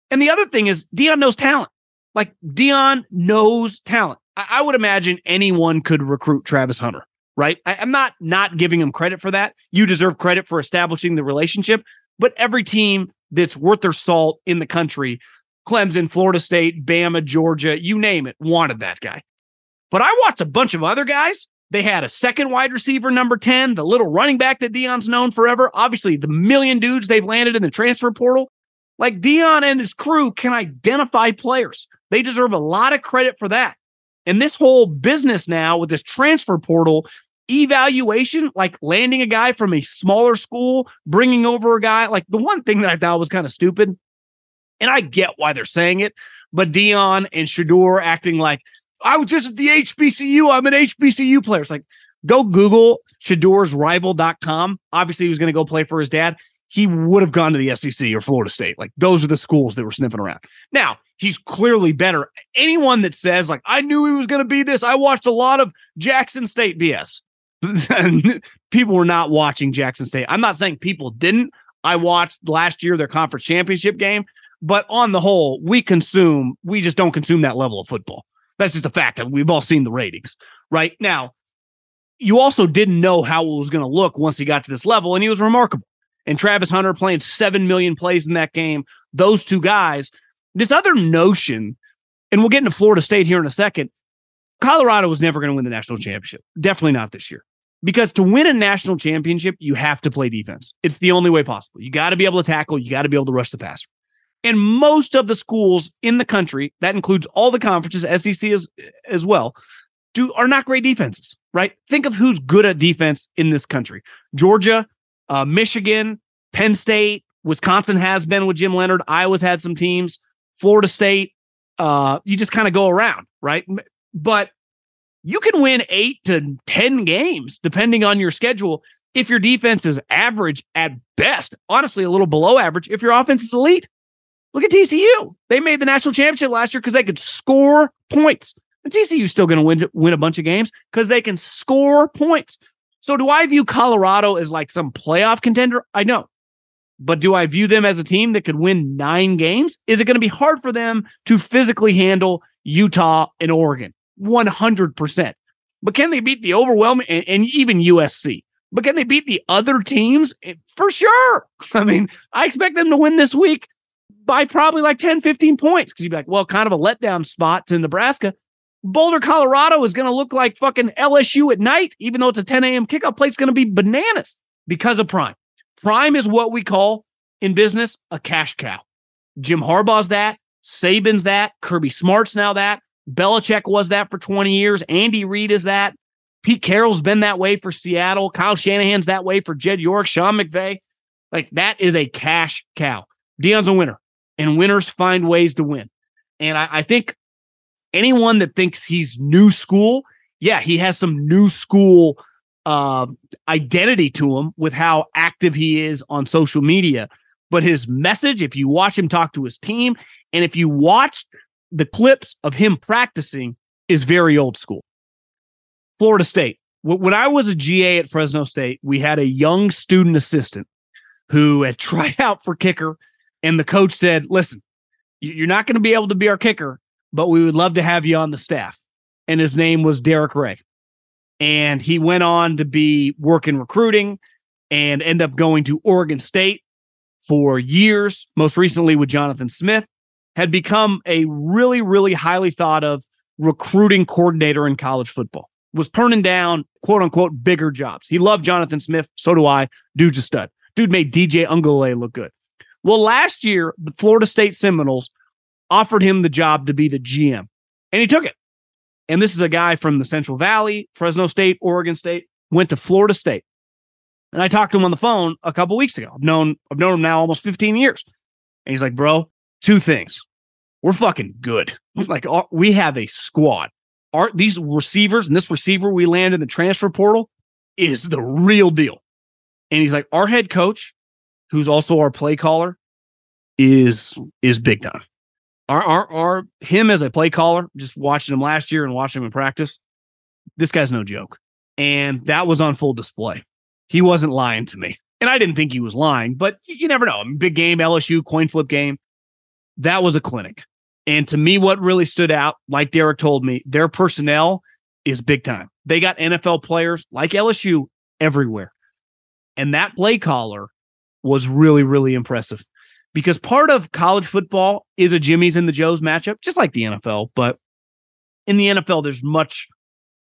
And the other thing is, Deion knows talent. Like Deion knows talent. I, I would imagine anyone could recruit Travis Hunter, right? I, I'm not not giving him credit for that. You deserve credit for establishing the relationship, but every team that's worth their salt in the country, Clemson, Florida State, Bama, Georgia, you name it, wanted that guy. But I watched a bunch of other guys. They had a second wide receiver, number 10, the little running back that Deion's known forever. Obviously, the million dudes they've landed in the transfer portal. Like Deion and his crew can identify players. They deserve a lot of credit for that. And this whole business now with this transfer portal evaluation, like landing a guy from a smaller school, bringing over a guy, like the one thing that I thought was kind of stupid, and I get why they're saying it, but Deion and Shedeur acting like I was just at the HBCU. I'm an HBCU player. It's like, go Google Shedeur's rival.com. Obviously, he was going to go play for his dad he would have gone to the SEC or Florida State. Like those are the schools that were sniffing around. Now, he's clearly better. Anyone that says, like, I knew he was going to be this, I watched a lot of Jackson State BS. [LAUGHS] people were not watching Jackson State. I'm not saying people didn't. I watched last year their conference championship game, but on the whole, we consume, we just don't consume that level of football. That's just a fact. We've all seen the ratings, right? Now, you also didn't know how it was going to look once he got to this level, and he was remarkable and Travis Hunter playing 7 million plays in that game. Those two guys, this other notion, and we'll get into Florida State here in a second. Colorado was never going to win the national championship. Definitely not this year. Because to win a national championship, you have to play defense. It's the only way possible. You got to be able to tackle, you got to be able to rush the passer. And most of the schools in the country, that includes all the conferences, SEC as, as well, do are not great defenses, right? Think of who's good at defense in this country. Georgia, uh, Michigan, Penn State, Wisconsin has been with Jim Leonhard. Iowa's had some teams. Florida State. Uh, you just kind of go around, right? But you can win eight to 10 games depending on your schedule if your defense is average at best, honestly, a little below average if your offense is elite. Look at TCU. They made the national championship last year because they could score points. And TCU's still going to win win a bunch of games because they can score points. So do I view Colorado as like some playoff contender? I know. But do I view them as a team that could win nine games? Is it going to be hard for them to physically handle Utah and Oregon? 100%. But can they beat the overwhelming and, and even USC? But can they beat the other teams? Eh, for sure. [LAUGHS] I mean, I expect them to win this week by probably like 10, 15 points. Because you'd be like, well, kind of a letdown spot to Nebraska. Boulder, Colorado is going to look like fucking LSU at night, even though it's a 10 a.m. kickoff play. It's going to be bananas because of Prime. Prime is what we call in business a cash cow. Jim Harbaugh's that. Saban's that. Kirby Smart's now that. Belichick was that for 20 years. Andy Reid is that. Pete Carroll's been that way for Seattle. Kyle Shanahan's that way for Jed York, Sean McVay. Like that is a cash cow. Deion's a winner, and winners find ways to win. And I, I think anyone that thinks he's new school, yeah, he has some new school uh, identity to him with how active he is on social media. But his message, if you watch him talk to his team, and if you watch the clips of him practicing, is very old school. Florida State. When I was a GA at Fresno State, we had a young student assistant who had [LAUGHS] tried out for kicker, and the coach said, Listen, you're not going to be able to be our kicker but we would love to have you on the staff. And his name was Darrick Yray. And he went on to be working recruiting and end up going to Oregon State for years, most recently with Jonathan Smith, had become a really, really highly thought of recruiting coordinator in college football. Was turning down quote unquote bigger jobs. He loved Jonathan Smith. So do I. Dude's a stud. Dude made DJ Uiagalelei look good. Well, last year, the Florida State Seminoles offered him the job to be the GM, and he took it. And this is a guy from the Central Valley, Fresno State, Oregon State, went to Florida State. And I talked to him on the phone a couple weeks ago. I've known I've known him now almost 15 years. And he's like, "Bro, two things. we're fucking good. Like we have a squad. Our these receivers and this receiver we land in the transfer portal is the real deal. And he's like, our head coach, who's also our play caller, is is big time. Our our our him as a play caller, just watching him last year and watching him in practice, this guy's no joke. And that was on full display. He wasn't lying to me. And I didn't think he was lying, but you never know. Big game, LSU, coin flip game. That was a clinic. And to me, what really stood out, like Darrick told me, their personnel is big time. They got NFL players like LSU everywhere. And that play caller was really, really impressive because part of college football is a Jimmy's and the Joes matchup, just like the NFL. But in the NFL, there's much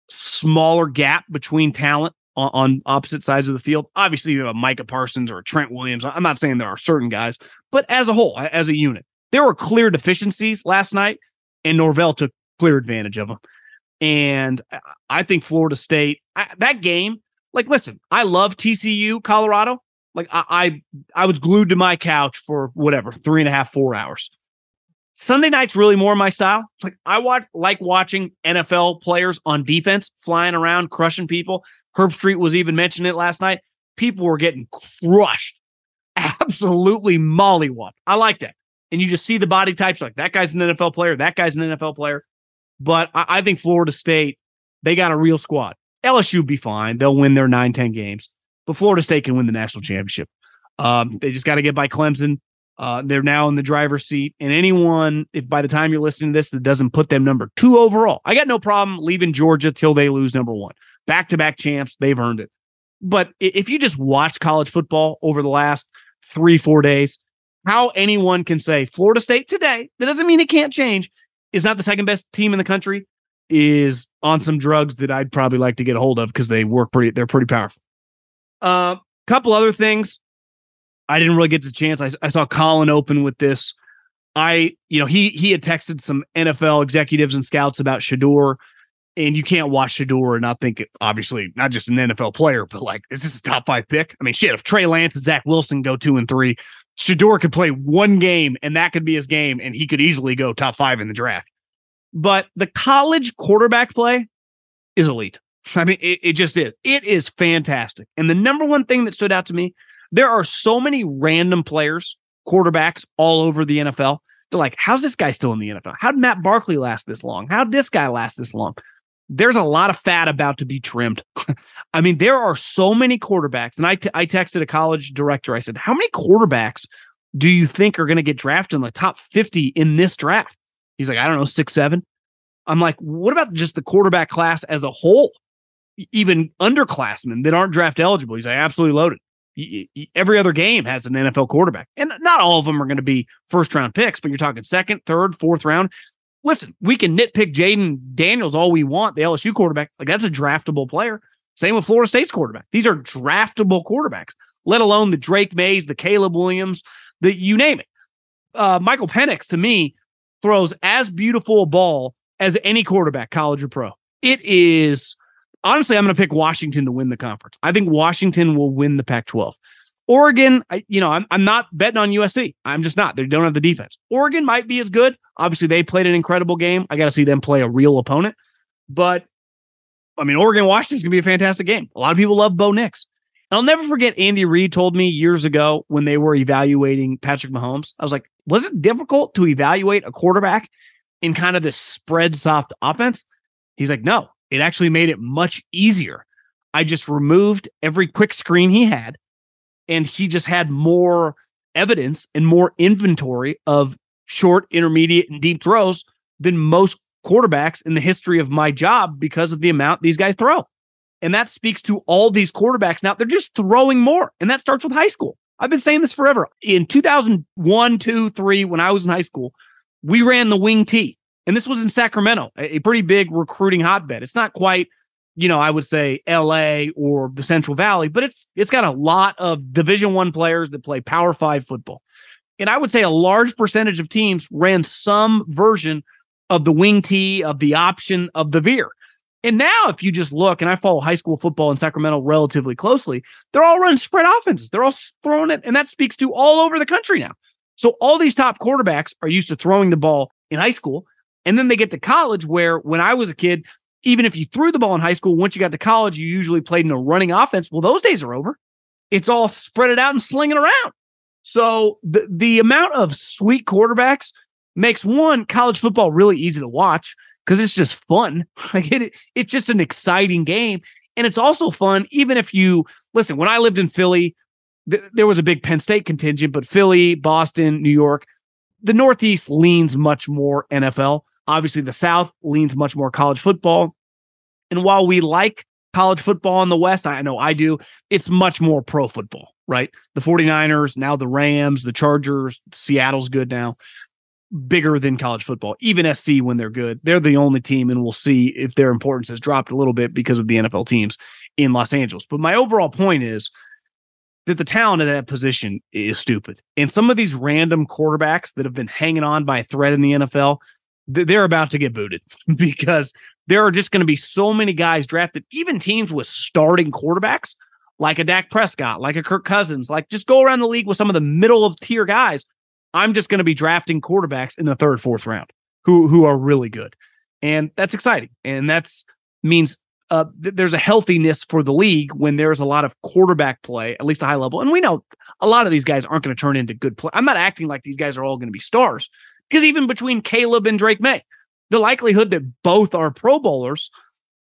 smaller gap between talent on, on opposite sides of the field. Obviously, you have a Micah Parsons or a Trent Williams. I'm not saying there are certain guys, but as a whole, as a unit, there were clear deficiencies last night, and Norvell took clear advantage of them. And I think Florida State, I, that game, like, listen, I love TCU, Colorado. Like, I, I, I was glued to my couch for whatever three and a half, four hours. Sunday night's really more my style. Like I watch like watching NFL players on defense flying around, crushing people. Herbstreit was even mentioning it last night. People were getting crushed, [LAUGHS] absolutely mollywopped. I like that. And you just see the body types like that guy's an NFL player, that guy's an NFL player. But I, I think Florida State, they got a real squad. LSU be fine. They'll win their 9 10 games, but Florida State can win the national championship. Um, they just got to get by Clemson. Uh, they're now in the driver's seat. And anyone, if by the time you're listening to this, that doesn't put them number two overall, I got no problem leaving Georgia till they lose number one. Back to back champs, they've earned it. But if you just watch college football over the last three, four days, how anyone can say Florida State today, that doesn't mean it can't change, is not the second best team in the country, is on some drugs that I'd probably like to get a hold of because they work pretty, they're pretty powerful. A uh, couple other things. I didn't really get the chance. I, I saw Colin open with this. I, you know, he he had texted some NFL executives and scouts about Shedeur, and you can't watch Shedeur and not think, obviously, not just an NFL player, but like, is this a top five pick? I mean, shit, if Trey Lance and Zach Wilson go two and three, Shedeur could play one game and that could be his game, and he could easily go top five in the draft. But the college quarterback play is elite. I mean, it, it just is. It is fantastic. And the number one thing that stood out to me there are so many random players, quarterbacks all over the NFL. They're like, how's this guy still in the NFL? How'd Matt Barkley last this long? How'd this guy last this long? There's a lot of fat about to be trimmed. [LAUGHS] I mean, there are so many quarterbacks. And I, t- I texted a college director. I said, How many quarterbacks do you think are going to get drafted in the top 50 in this draft? He's like, I don't know, six, seven. I'm like, what about just the quarterback class as a whole? Even underclassmen that aren't draft eligible. He's like, absolutely loaded every other game has an NFL quarterback. And not all of them are going to be first round picks, but you're talking second, third, fourth round. Listen, we can nitpick Jayden Daniels all we want, the LSU quarterback. Like that's a draftable player. Same with Florida State's quarterback. These are draftable quarterbacks, let alone the Drake Mayes, the Caleb Williams, the you name it. Uh, Michael Penix, to me, throws as beautiful a ball as any quarterback, college or pro. It is honestly, I'm going to pick Washington to win the conference. I think Washington will win the Pac 12. Oregon, I, you know, I'm, I'm not betting on USC. I'm just not. They don't have the defense. Oregon might be as good. Obviously, they played an incredible game. I got to see them play a real opponent. But I mean, Oregon Washington's going to be a fantastic game. A lot of people love Bo Nix. And I'll never forget Andy Reid told me years ago when they were evaluating Patrick Mahomes. I was like, was it difficult to evaluate a quarterback in kind of this spread soft offense? He's like, no, it actually made it much easier. I just removed every quick screen he had, and he just had more evidence and more inventory of short, intermediate, and deep throws than most quarterbacks in the history of my job because of the amount these guys throw. And that speaks to all these quarterbacks now. They're just throwing more. And that starts with high school. I've been saying this forever. In 2001, 2, 3, when I was in high school, we ran the wing T. And this was in Sacramento, a, pretty big recruiting hotbed. It's not quite, you know, I would say LA or the Central Valley, but it's it's got a lot of Division 1 players that play Power 5 football. And I would say a large percentage of teams ran some version of the wing T, of the option, of the veer. And now, if you just look, and I follow high school football in Sacramento relatively closely, they're all running spread offenses. They're all throwing it, and that speaks to all over the country now. So all these top quarterbacks are used to throwing the ball in high school. And then they get to college, where when I was a kid, even if you threw the ball in high school, once you got to college, you usually played in a running offense. Well, those days are over. It's all spread it out and slinging around. So the the amount of sweet quarterbacks makes one college football really easy to watch because it's just fun. [LAUGHS] Like it, it's just an exciting game, and it's also fun even if you listen. When I lived in Philly, th- there was a big Penn State contingent, but Philly, Boston, New York, the Northeast leans much more NFL. Obviously, the South leans much more college football. And while we like college football in the West, I know I do, it's much more pro football, right? The 49ers, now the Rams, the Chargers, Seattle's good now, bigger than college football. Even SC, when they're good, they're the only team, and we'll see if their importance has dropped a little bit because of the NFL teams in Los Angeles. But my overall point is, that the talent at that position is stupid. And some of these random quarterbacks that have been hanging on by a thread in the NFL, they're about to get booted [LAUGHS] because there are just going to be so many guys drafted, even teams with starting quarterbacks like a Dak Prescott, like a Kirk Cousins, like just go around the league with some of the middle of tier guys. I'm just going to be drafting quarterbacks in the third, fourth round who who are really good. And that's exciting. And that's means uh, th- there's a healthiness for the league when there's a lot of quarterback play, at least a high level. And we know a lot of these guys aren't going to turn into good play. I'm not acting like these guys are all going to be stars because even between Caleb and Drake Maye, the likelihood that both are Pro Bowlers,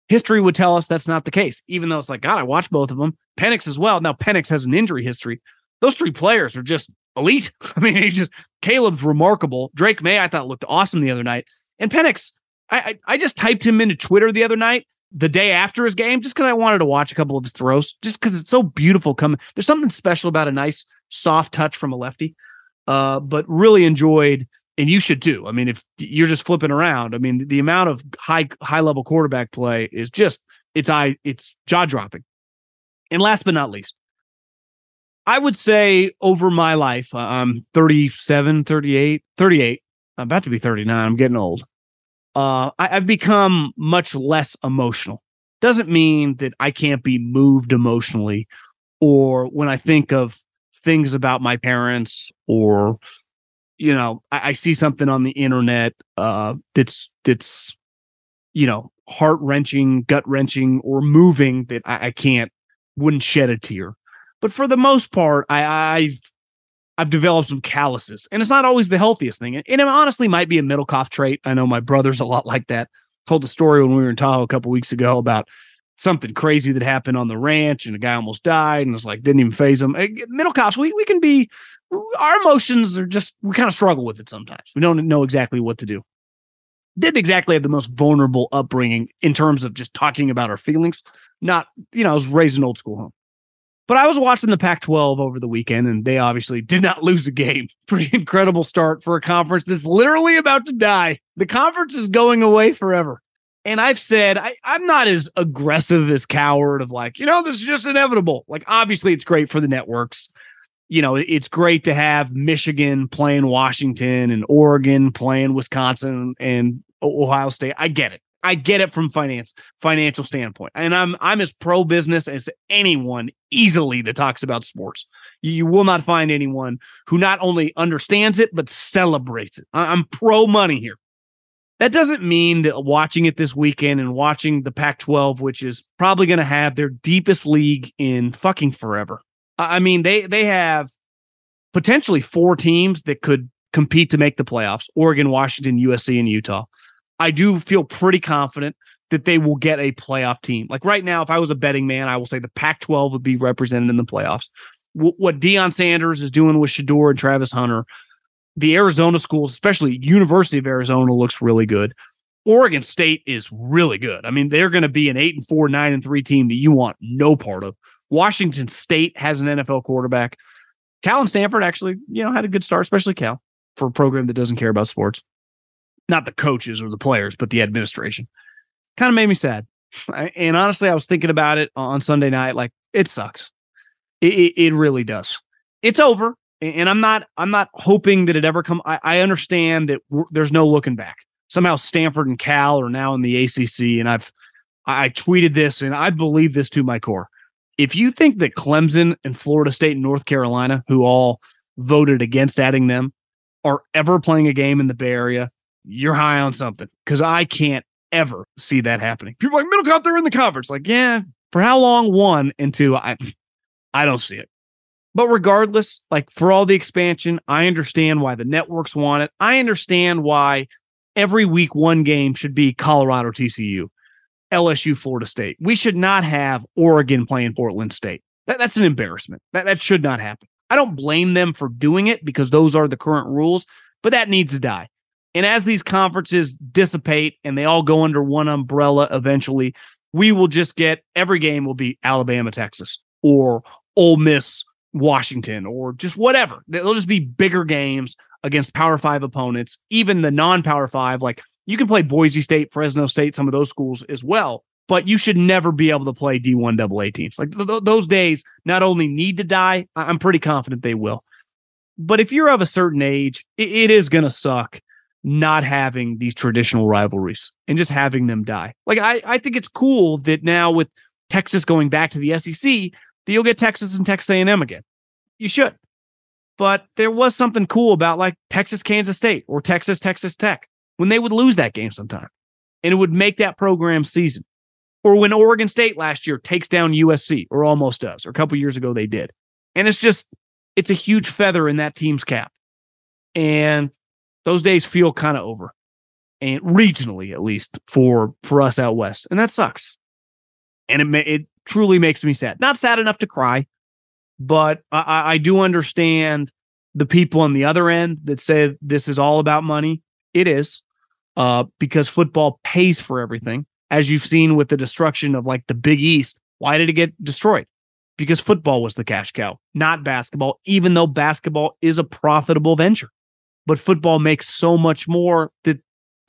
history would tell us that's not the case. Even though it's like, God, I watched both of them. Penix as well. Now Penix has an injury history. Those three players are just elite. [LAUGHS] I mean, he's just Caleb's remarkable. Drake Maye, I thought looked awesome the other night, and Penix. I, I, I just typed him into Twitter the other night the day after his game just because I wanted to watch a couple of his throws, just because it's so beautiful coming. There's something special about a nice soft touch from a lefty. Uh, but really enjoyed and you should too. I mean, if you're just flipping around, I mean, the, amount of high high level quarterback play is just it's eye it's jaw dropping. And last but not least, I would say over my life, uh, I'm 37, 38, 38. I'm about to be 39. I'm getting old. Uh, I, I've become much less emotional. Doesn't mean that I can't be moved emotionally, or when I think of things about my parents or you know, I, I see something on the internet uh, that's that's you know heart wrenching, gut wrenching, or moving that I, I, can't wouldn't shed a tear. But for the most part, I, I've I've developed some calluses, and it's not always the healthiest thing. And it honestly might be a Middlekauff trait. I know my brother's a lot like that. Told the story when we were in Tahoe a couple weeks ago about something crazy that happened on the ranch, and a guy almost died, and it was like didn't even phase him. Middlekauffs, we we can be our emotions are just we kind of struggle with it sometimes. We don't know exactly what to do. Didn't exactly have the most vulnerable upbringing in terms of just talking about our feelings. Not, you know, I was raised in old school home. But I was watching the Pac 12 over the weekend, and they obviously did not [LAUGHS] lose a game. Pretty incredible start for a conference that's literally about to die. The conference is going away forever. And I've said I, I'm not as aggressive as Cowherd of like, you know, this is just inevitable. Like, obviously, it's great for the networks you know, it's great to have Michigan playing Washington and Oregon playing Wisconsin and Ohio State. I get it. I get it from finance financial standpoint. And I'm I'm as pro business as anyone easily that talks about sports. You will not find anyone who not only understands it but celebrates it. I'm pro money here. That doesn't mean that watching it this weekend and watching the Pac 12, which is probably going to have their deepest league in fucking forever. I mean, they they have potentially four teams that could compete to make the playoffs: Oregon, Washington, USC, and Utah. I do feel pretty confident that they will get a playoff team. Like right now, if I was a betting man, I will say the Pac-12 would be represented in the playoffs. W- what Deion Sanders is doing with Shedeur and Travis Hunter, the Arizona schools, especially University of Arizona, looks really good. Oregon State is really good. I mean, they're going to be an eight and four, nine and three team that you want no part of. Washington State has an NFL quarterback. Cal and Stanford actually, you know, had a good start, especially Cal for a program that doesn't care about sports. Not the coaches or the players, but the administration. Kind of made me sad. And honestly, I was thinking about it on Sunday night. Like, it sucks. It, it, it really does. It's over. And I'm not, I'm not hoping that it ever come. I, I understand that there's no looking back. Somehow Stanford and Cal are now in the ACC. And I've, I tweeted this and I believe this to my core if you think that Clemson and Florida State and North Carolina, who all voted against adding them, are ever playing a game in the Bay Area, you're high on something because I can't ever see that happening. People like middle cut, they're in the conference. Like, yeah, for how long? One and two, I I don't see it. But regardless, like for all the expansion, I understand why the networks want it. I understand why every week one game should be Colorado TCU, LSU Florida State. We should not have Oregon playing Portland State. That, that's an embarrassment. That that should not happen. I don't blame them for doing it because those are the current rules, but that needs to die. And as these conferences dissipate and they all go under one umbrella eventually, we will just get every game will be Alabama, Texas, or Ole Miss, Washington, or just whatever. They'll just be bigger games against Power Five opponents, even the non Power Five. Like you can play Boise State, Fresno State, some of those schools as well, but you should never be able to play D1 AA teams. Like th- th- those days not only need to die, I- I'm pretty confident they will. But if you're of a certain age, it, it is going to suck not having these traditional rivalries and just having them die. Like I, I think it's cool that now with Texas going back to the SEC, that you'll get Texas and Texas A&M again. You should. But there was something cool about like Texas Kansas State or Texas Texas Tech when they would lose that game sometime. And it would make that program season. Or when Oregon State last year takes down USC or almost does, or a couple years ago they did. And it's just it's a huge feather in that team's cap. And those days feel kind of over and regionally at least for for us out west and that sucks and it it truly makes me sad not sad enough to cry but i i do understand the people on the other end that say this is all about money it is uh because football pays for everything as you've seen with the destruction of like the big east why did it get destroyed because football was the cash cow not basketball even though basketball is a profitable venture but football makes so much more that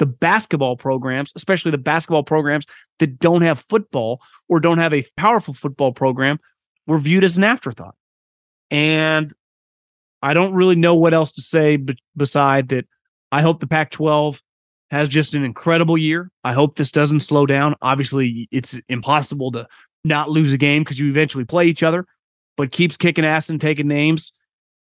the basketball programs, especially the basketball programs that don't have football or don't have a powerful football program, were viewed as an afterthought. And I don't really know what else to say b- beside that. I hope the Pac 12 has just an incredible year. I hope this doesn't slow down. Obviously, it's impossible to not lose a game because you eventually play each other, but keeps kicking ass and taking names.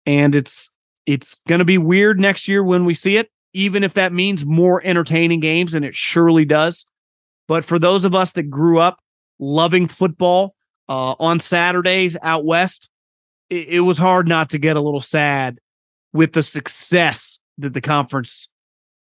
And it's it's going to be weird next year when we see it, even if that means more entertaining games, and it surely does. But for those of us that grew up loving football uh, on Saturdays out west, it, it was hard not to get a little sad with the success that the conference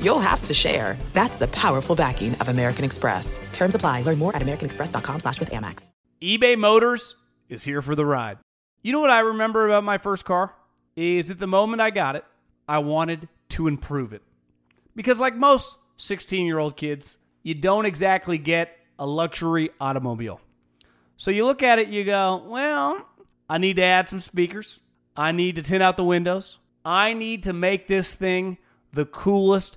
you'll have to share. That's the powerful backing of American Express. Terms apply. Learn more at americanexpress.com slash with Amex. eBay Motors is here for the ride. You know what I remember about my first car? Is at the moment I got it, I wanted to improve it. Because, like most 16 year old kids, you don't exactly get a luxury automobile. So you look at it, you go, well, I need to add some speakers. I need to tint out the windows. I need to make this thing the coolest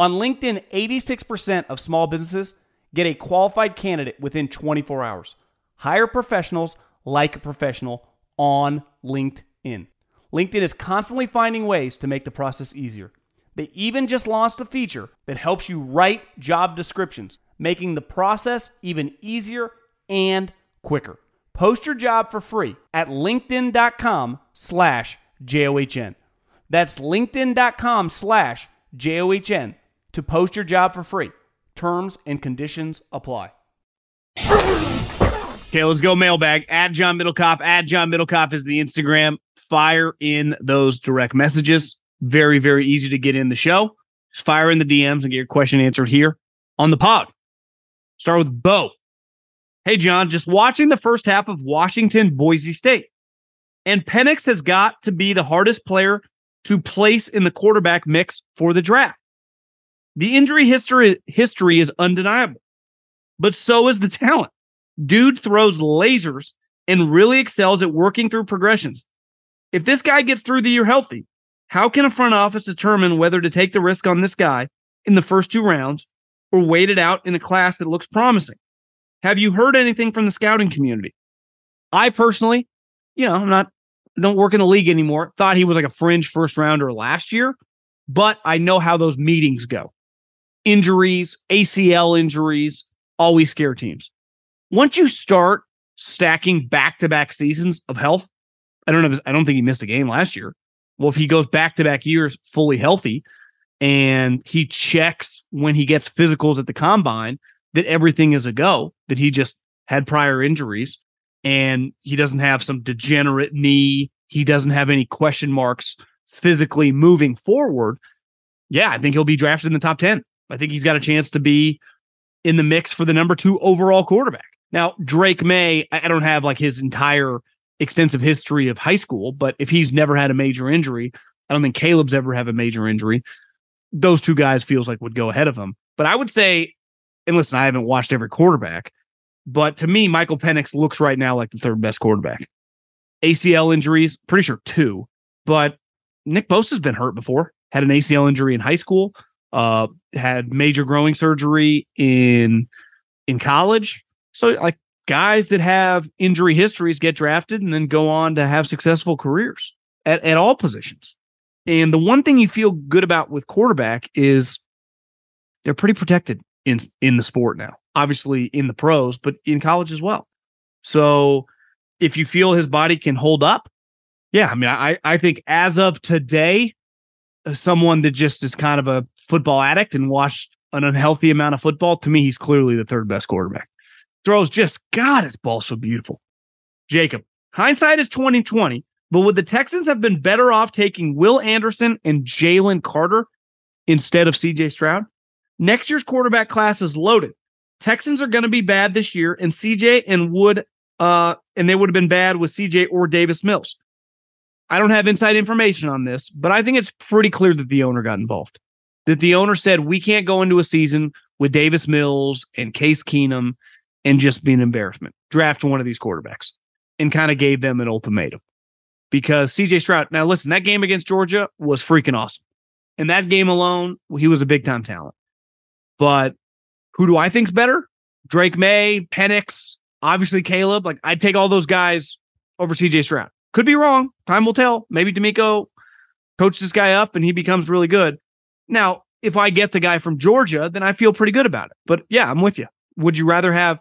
On LinkedIn, 86% of small businesses get a qualified candidate within 24 hours. Hire professionals like a professional on LinkedIn. LinkedIn is constantly finding ways to make the process easier. They even just launched a feature that helps you write job descriptions, making the process even easier and quicker. Post your job for free at linkedin.com slash J-O-H-N. That's linkedin.com slash J-O-H-N to post your job for free. Terms and conditions apply. Okay, let's go mailbag. Add John Middlekauff. Add John Middlekauff is the Instagram. Fire in those direct messages. Very, very easy to get in the show. Just fire in the DMs and get your question answered here on the pod. Start with Bo. Hey, John, just watching the first half of Washington Boise State. And Penix has got to be the hardest player to place in the quarterback mix for the draft. The injury history history is undeniable, but so is the talent. Dude throws lasers and really excels at working through progressions. If this guy gets through the year healthy, how can a front office determine whether to take the risk on this guy in the first two rounds or wait it out in a class that looks promising? Have you heard anything from the scouting community? I personally, you know, I'm not don't work in the league anymore. Thought he was like a fringe first rounder last year, but I know how those meetings go. Injuries, ACL injuries, always scare teams. Once you start stacking back-to-back seasons of health, I don't know. If, I don't think he missed a game last year. Well, if he goes back-to-back years fully healthy, and he checks when he gets physicals at the combine that everything is a go, that he just had prior injuries and he doesn't have some degenerate knee, he doesn't have any question marks physically moving forward. Yeah, I think he'll be drafted in the top 10. I think he's got a chance to be in the mix for the number two overall quarterback. Now, Drake Maye, I don't have like his entire extensive history of high school, but if he's never had a major injury, I don't think Caleb's ever have a major injury. Those two guys feels like would go ahead of him. But I would say, and listen, I haven't watched every quarterback, but to me, Michael Penix looks right now like the third best quarterback. ACL injuries, pretty sure two, but Nick Bosa's been hurt before. Had an ACL injury in high school. Uh, had major growing surgery in in college. So like guys that have injury histories get drafted and then go on to have successful careers at, at all positions. And the one thing you feel good about with quarterback is they're pretty protected in in the sport now. Obviously in the pros, but in college as well. So if you feel his body can hold up, yeah, I mean, I I think as of today, someone that just is kind of a football addict and watched an unhealthy amount of football, to me, he's clearly the third best quarterback. Throws just God, his ball so beautiful. Jacob, hindsight is 2020, but would the Texans have been better off taking Will Anderson and Jalen Carter instead of CJ Stroud? Next year's quarterback class is loaded. Texans are going to be bad this year, and CJ and Wood, uh, and they would have been bad with CJ or Davis Mills. I don't have inside information on this, but I think it's pretty clear that the owner got involved. That the owner said we can't go into a season with Davis Mills and Case Keenum and just be an embarrassment. Draft one of these quarterbacks and kind of gave them an ultimatum because CJ Stroud. Now, listen, that game against Georgia was freaking awesome. And that game alone, he was a big time talent. But who do I think's better? Drake Maye, Penix, obviously Caleb. Like I'd take all those guys over CJ Stroud. Could be wrong. Time will tell. Maybe DeMeco coaches this guy up and he becomes really good. Now, if I get the guy from Georgia, then I feel pretty good about it. But yeah, I'm with you. Would you rather have?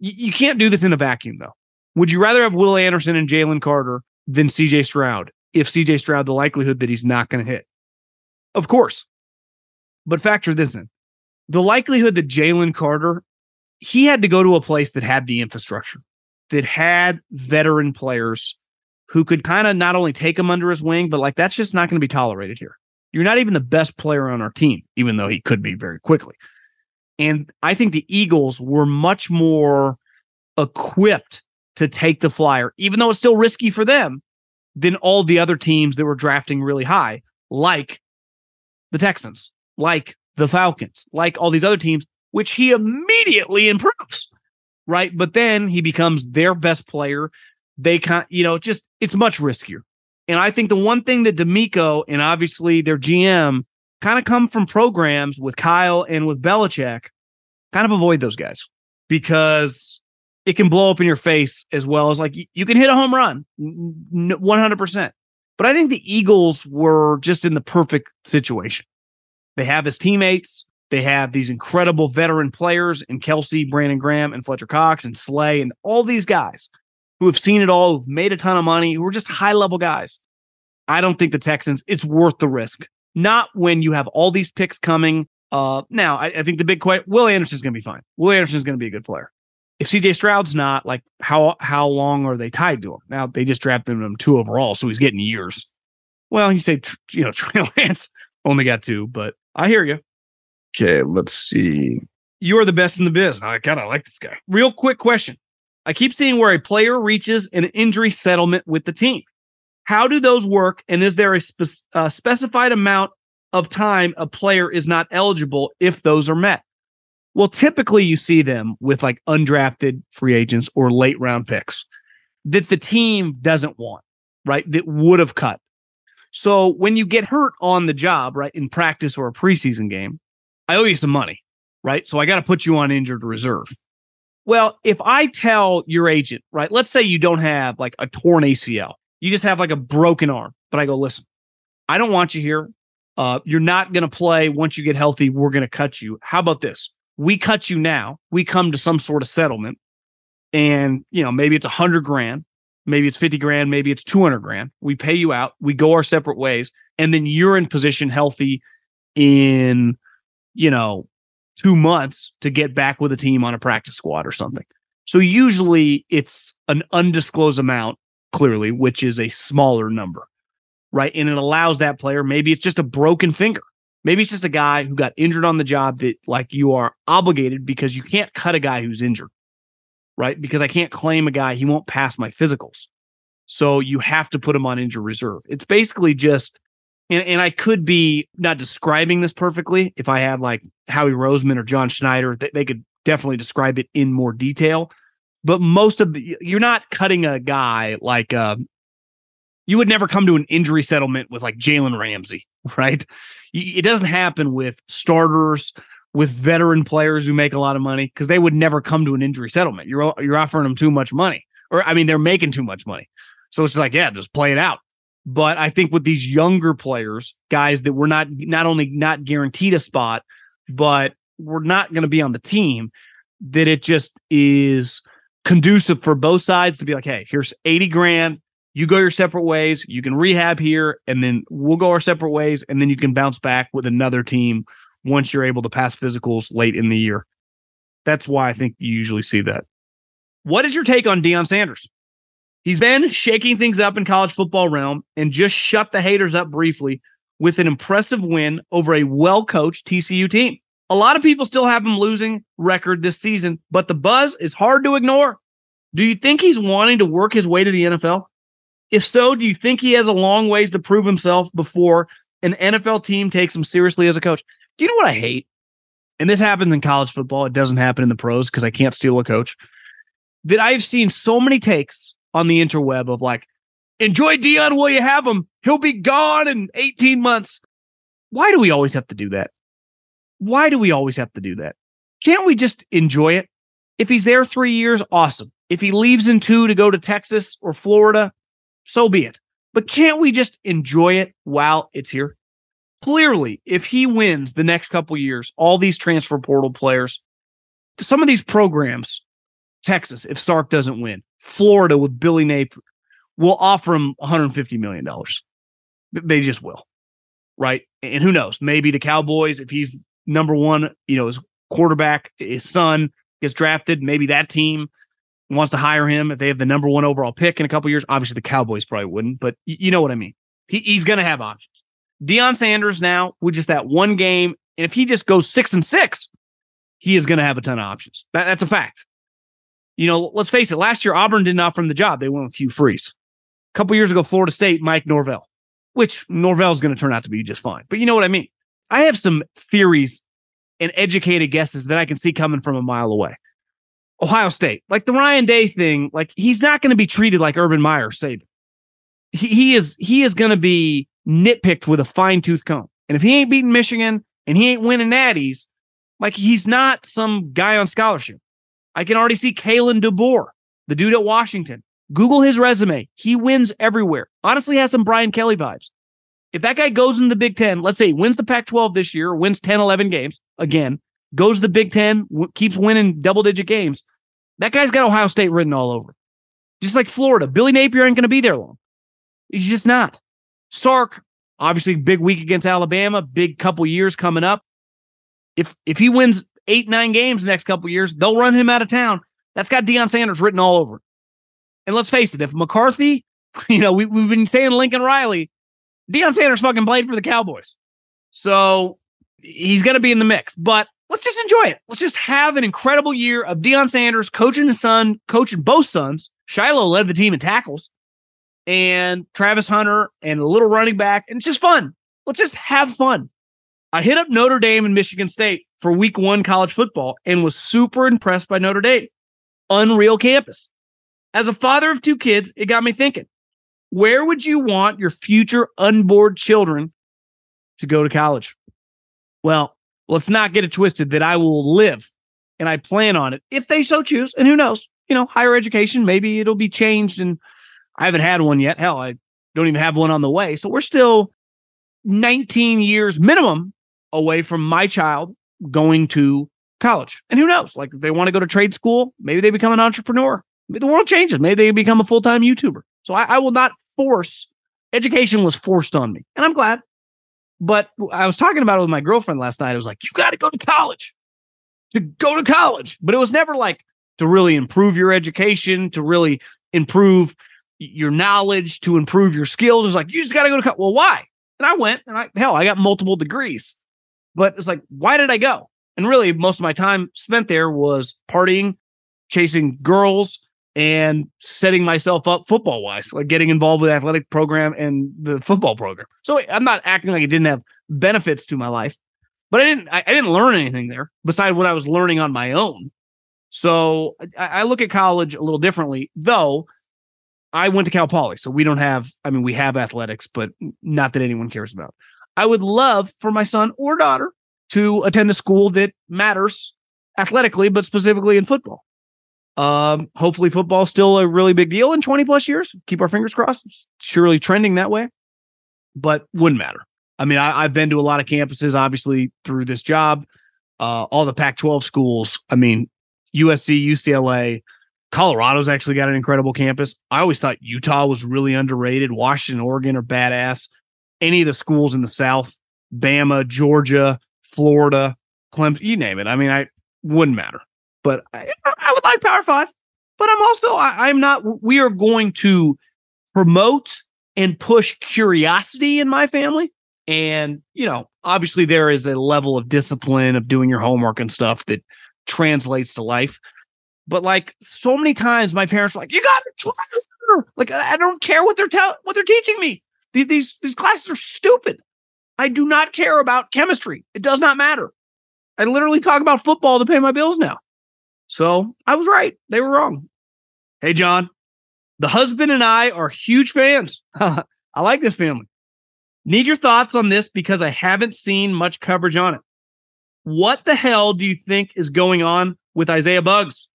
You, can't do this in a vacuum, though. Would you rather have Will Anderson and Jalen Carter than CJ Stroud? If CJ Stroud, the likelihood that he's not going to hit, of course. But factor this in: the likelihood that Jalen Carter, he had to go to a place that had the infrastructure, that had veteran players who could kind of not only take him under his wing, but like that's just not going to be tolerated here. You're not even the best player on our team, even though he could be very quickly. And I think the Eagles were much more equipped to take the flyer, even though it's still risky for them, than all the other teams that were drafting really high, like the Texans, like the Falcons, like all these other teams which he immediately improves, right? But then he becomes their best player. They kind, you know, just it's much riskier. And I think the one thing that DeMeco and obviously their GM kind of come from programs with Kyle and with Belichick, kind of avoid those guys because it can blow up in your face as well as like you can hit a home run 100%. But I think the Eagles were just in the perfect situation. They have his teammates. They have these incredible veteran players in Kelce, Brandon Graham, and Fletcher Cox and Slay and all these guys who have seen it all, who've made a ton of money, who are just high level guys. I don't think the Texans, it's worth the risk. Not when you have all these picks coming. Uh, now, I, I think the big question, Will Anderson's going to be fine. Will Anderson's going to be a good player. If CJ Stroud's not, like, how how long are they tied to him? Now, they just drafted him two overall, so he's getting years. Well, you say, you know, [LAUGHS] Trey Lance only got two, but I hear you. Okay, let's see. You are the best in the biz. I kind of like this guy. Real quick question. I keep seeing where a player reaches an injury settlement with the team. How do those work? And is there a spe- uh, specified amount of time a player is not eligible if those are met? Well, typically you see them with like undrafted free agents or late round picks that the team doesn't want, right? That would have cut. So when you get hurt on the job, right, in practice or a preseason game, I owe you some money, right? So I got to put you on injured reserve. Well, if I tell your agent, right, let's say you don't have like a torn ACL, you just have like a broken arm, but I go, listen, I don't want you here. Uh, you're not going to play once you get healthy. We're going to cut you. How about this? We cut you now. We come to some sort of settlement, and you know maybe it's a hundred grand, maybe it's fifty grand, maybe it's two hundred grand. We pay you out. We go our separate ways, and then you're in position, healthy, in you know two months to get back with a team on a practice squad or something. So usually it's an undisclosed amount, clearly, which is a smaller number, right? And it allows that player, maybe it's just a broken finger. Maybe it's just a guy who got injured on the job that, like, you are obligated because you can't cut a guy who's injured, right? Because I can't claim a guy, he won't pass my physicals. So you have to put him on injured reserve. It's basically just and, and I could be not describing this perfectly. If I had like Howie Roseman or John Schneider, they, they could definitely describe it in more detail. But most of the, you're not cutting a guy like, uh, you would never come to an injury settlement with like Jalen Ramsey, [LAUGHS] right? It doesn't happen with starters, with veteran players who make a lot of money because they would never come to an injury settlement. You're you're offering them too much money, or I mean, they're making too much money. So it's like, yeah, just play it out. But I think with these younger players, guys that we're not not only not guaranteed a spot, but we're not going to be on the team, that it just is conducive for both sides to be like, hey, here's 80 grand. You go your separate ways. You can rehab here, and then we'll go our separate ways. And then you can bounce back with another team once you're able to pass physicals late in the year. That's why I think you usually see that. What is your take on Deion Sanders? He's been shaking things up in college football realm and just shut the haters up briefly with an impressive win over a well-coached TCU team. A lot of people still have him losing record this season, but the buzz is hard to ignore. Do you think he's wanting to work his way to the NFL? If so, do you think he has a long ways to prove himself before an NFL team takes him seriously as a coach? Do you know what I hate? And this happens in college football. It doesn't happen in the pros because I can't steal a coach. That I've seen so many takes on the interweb of like, enjoy Deion while you have him. He'll be gone in 18 months. Why do we always have to do that? Why do we always have to do that? Can't we just enjoy it? If he's there three years, awesome. If he leaves in two to go to Texas or Florida, so be it. But can't we just enjoy it while it's here? Clearly, if he wins the next couple years, all these transfer portal players, some of these programs, Texas, if Sark doesn't win, Florida with Billy Napier will offer him 150 million dollars. They just will, right? And who knows? Maybe the Cowboys, if he's number one, you know, his quarterback, his son gets drafted. Maybe that team wants to hire him if they have the number one overall pick in a couple years. Obviously, the Cowboys probably wouldn't, but you know what I mean. He, he's going to have options. Deion Sanders now with just that one game, and if he just goes six and six, he is going to have a ton of options. That, that's a fact you know, let's face it, last year Auburn did not from the job. They went with Hugh Freeze. A couple years ago, Florida State, Mike Norvell, which Norvell is going to turn out to be just fine. But you know what I mean? I have some theories and educated guesses that I can see coming from a mile away. Ohio State, like the Ryan Day thing, like he's not going to be treated like Urban Meyer Saban. He, he is he is going to be nitpicked with a fine tooth comb. And if he ain't beating Michigan and he ain't winning natties, like he's not some guy on scholarship. I can already see Kalen DeBoer, the dude at Washington. Google his resume. He wins everywhere. Honestly, has some Brian Kelly vibes. If that guy goes in the Big Ten, let's say he wins the Pac 12 this year, wins 10, 11 games again, goes to the Big Ten, w- keeps winning double digit games, that guy's got Ohio State written all over. Just like Florida. Billy Napier ain't going to be there long. He's just not. Sark, obviously, big week against Alabama, big couple years coming up. If if he wins eight, nine games next couple years, they'll run him out of town. That's got Deion Sanders written all over. And let's face it, if McCarthy, [LAUGHS] you know, we, we've been saying Lincoln Riley, Deion Sanders fucking played for the Cowboys. So he's going to be in the mix. But let's just enjoy it. Let's just have an incredible year of Deion Sanders coaching his son, coaching both sons. Shiloh led the team in tackles, and Travis Hunter and a little running back. And it's just fun. Let's just have fun. I hit up Notre Dame and Michigan State for week one college football and was super impressed by Notre Dame. Unreal campus. As a father of two kids, it got me thinking where would you want your future unborn children to go to college? Well, let's not get it twisted that I will live and I plan on it if they so choose. And who knows, you know, higher education, maybe it'll be changed. And I haven't had one yet. Hell, I don't even have one on the way. So we're still 19 years minimum away from my child going to college. And who knows? Like if they want to go to trade school, maybe they become an entrepreneur. Maybe the world changes. Maybe they become a full time YouTuber. So I, I will not force education was forced on me. And I'm glad. But I was talking about it with my girlfriend last night. I was like, you got to go to college to go to college. But it was never like to really improve your education, to really improve your knowledge, to improve your skills. It's like, you just got to go to college. Well, why? And I went and I, hell, I got multiple degrees. But it's like, why did I go? And really, most of my time spent there was partying, chasing girls, and setting myself up football wise, like getting involved with the athletic program and the football program. So I'm not acting like it didn't have benefits to my life, but I didn't. I, I didn't learn anything there besides what I was learning on my own. So I, I look at college a little differently, though. I went to Cal Poly, so we don't have. I mean, we have athletics, but not that anyone cares about. I would love for my son or daughter to attend a school that matters athletically, but specifically in football. Um, hopefully, football still a really big deal in 20 plus years. Keep our fingers crossed. It's surely trending that way, but wouldn't matter. I mean, I, have been to a lot of campuses, obviously, through this job. Uh, all the Pac 12 schools. I mean, USC, UCLA, Colorado's actually got an incredible campus. I always thought Utah was really underrated. Washington, Oregon are badass. Any of the schools in the South, Bama, Georgia, Florida, Clemson, you name it. I mean, I wouldn't matter but I, I would like Power Five. But I'm also I, I'm not. We are going to promote and push curiosity in my family, and you know, obviously there is a level of discipline of doing your homework and stuff that translates to life. But like so many times, my parents are like, "You got to try." Like I don't care what they're telling, what they're teaching me. These these classes are stupid. I do not care about chemistry. It does not matter. I literally talk about football to pay my bills now. So I was right. They were wrong. Hey, John, the husband and I are huge fans. [LAUGHS] I like this family. Need your thoughts on this because I haven't seen much coverage on it. What the hell do you think is going on with Isaiah Buggs?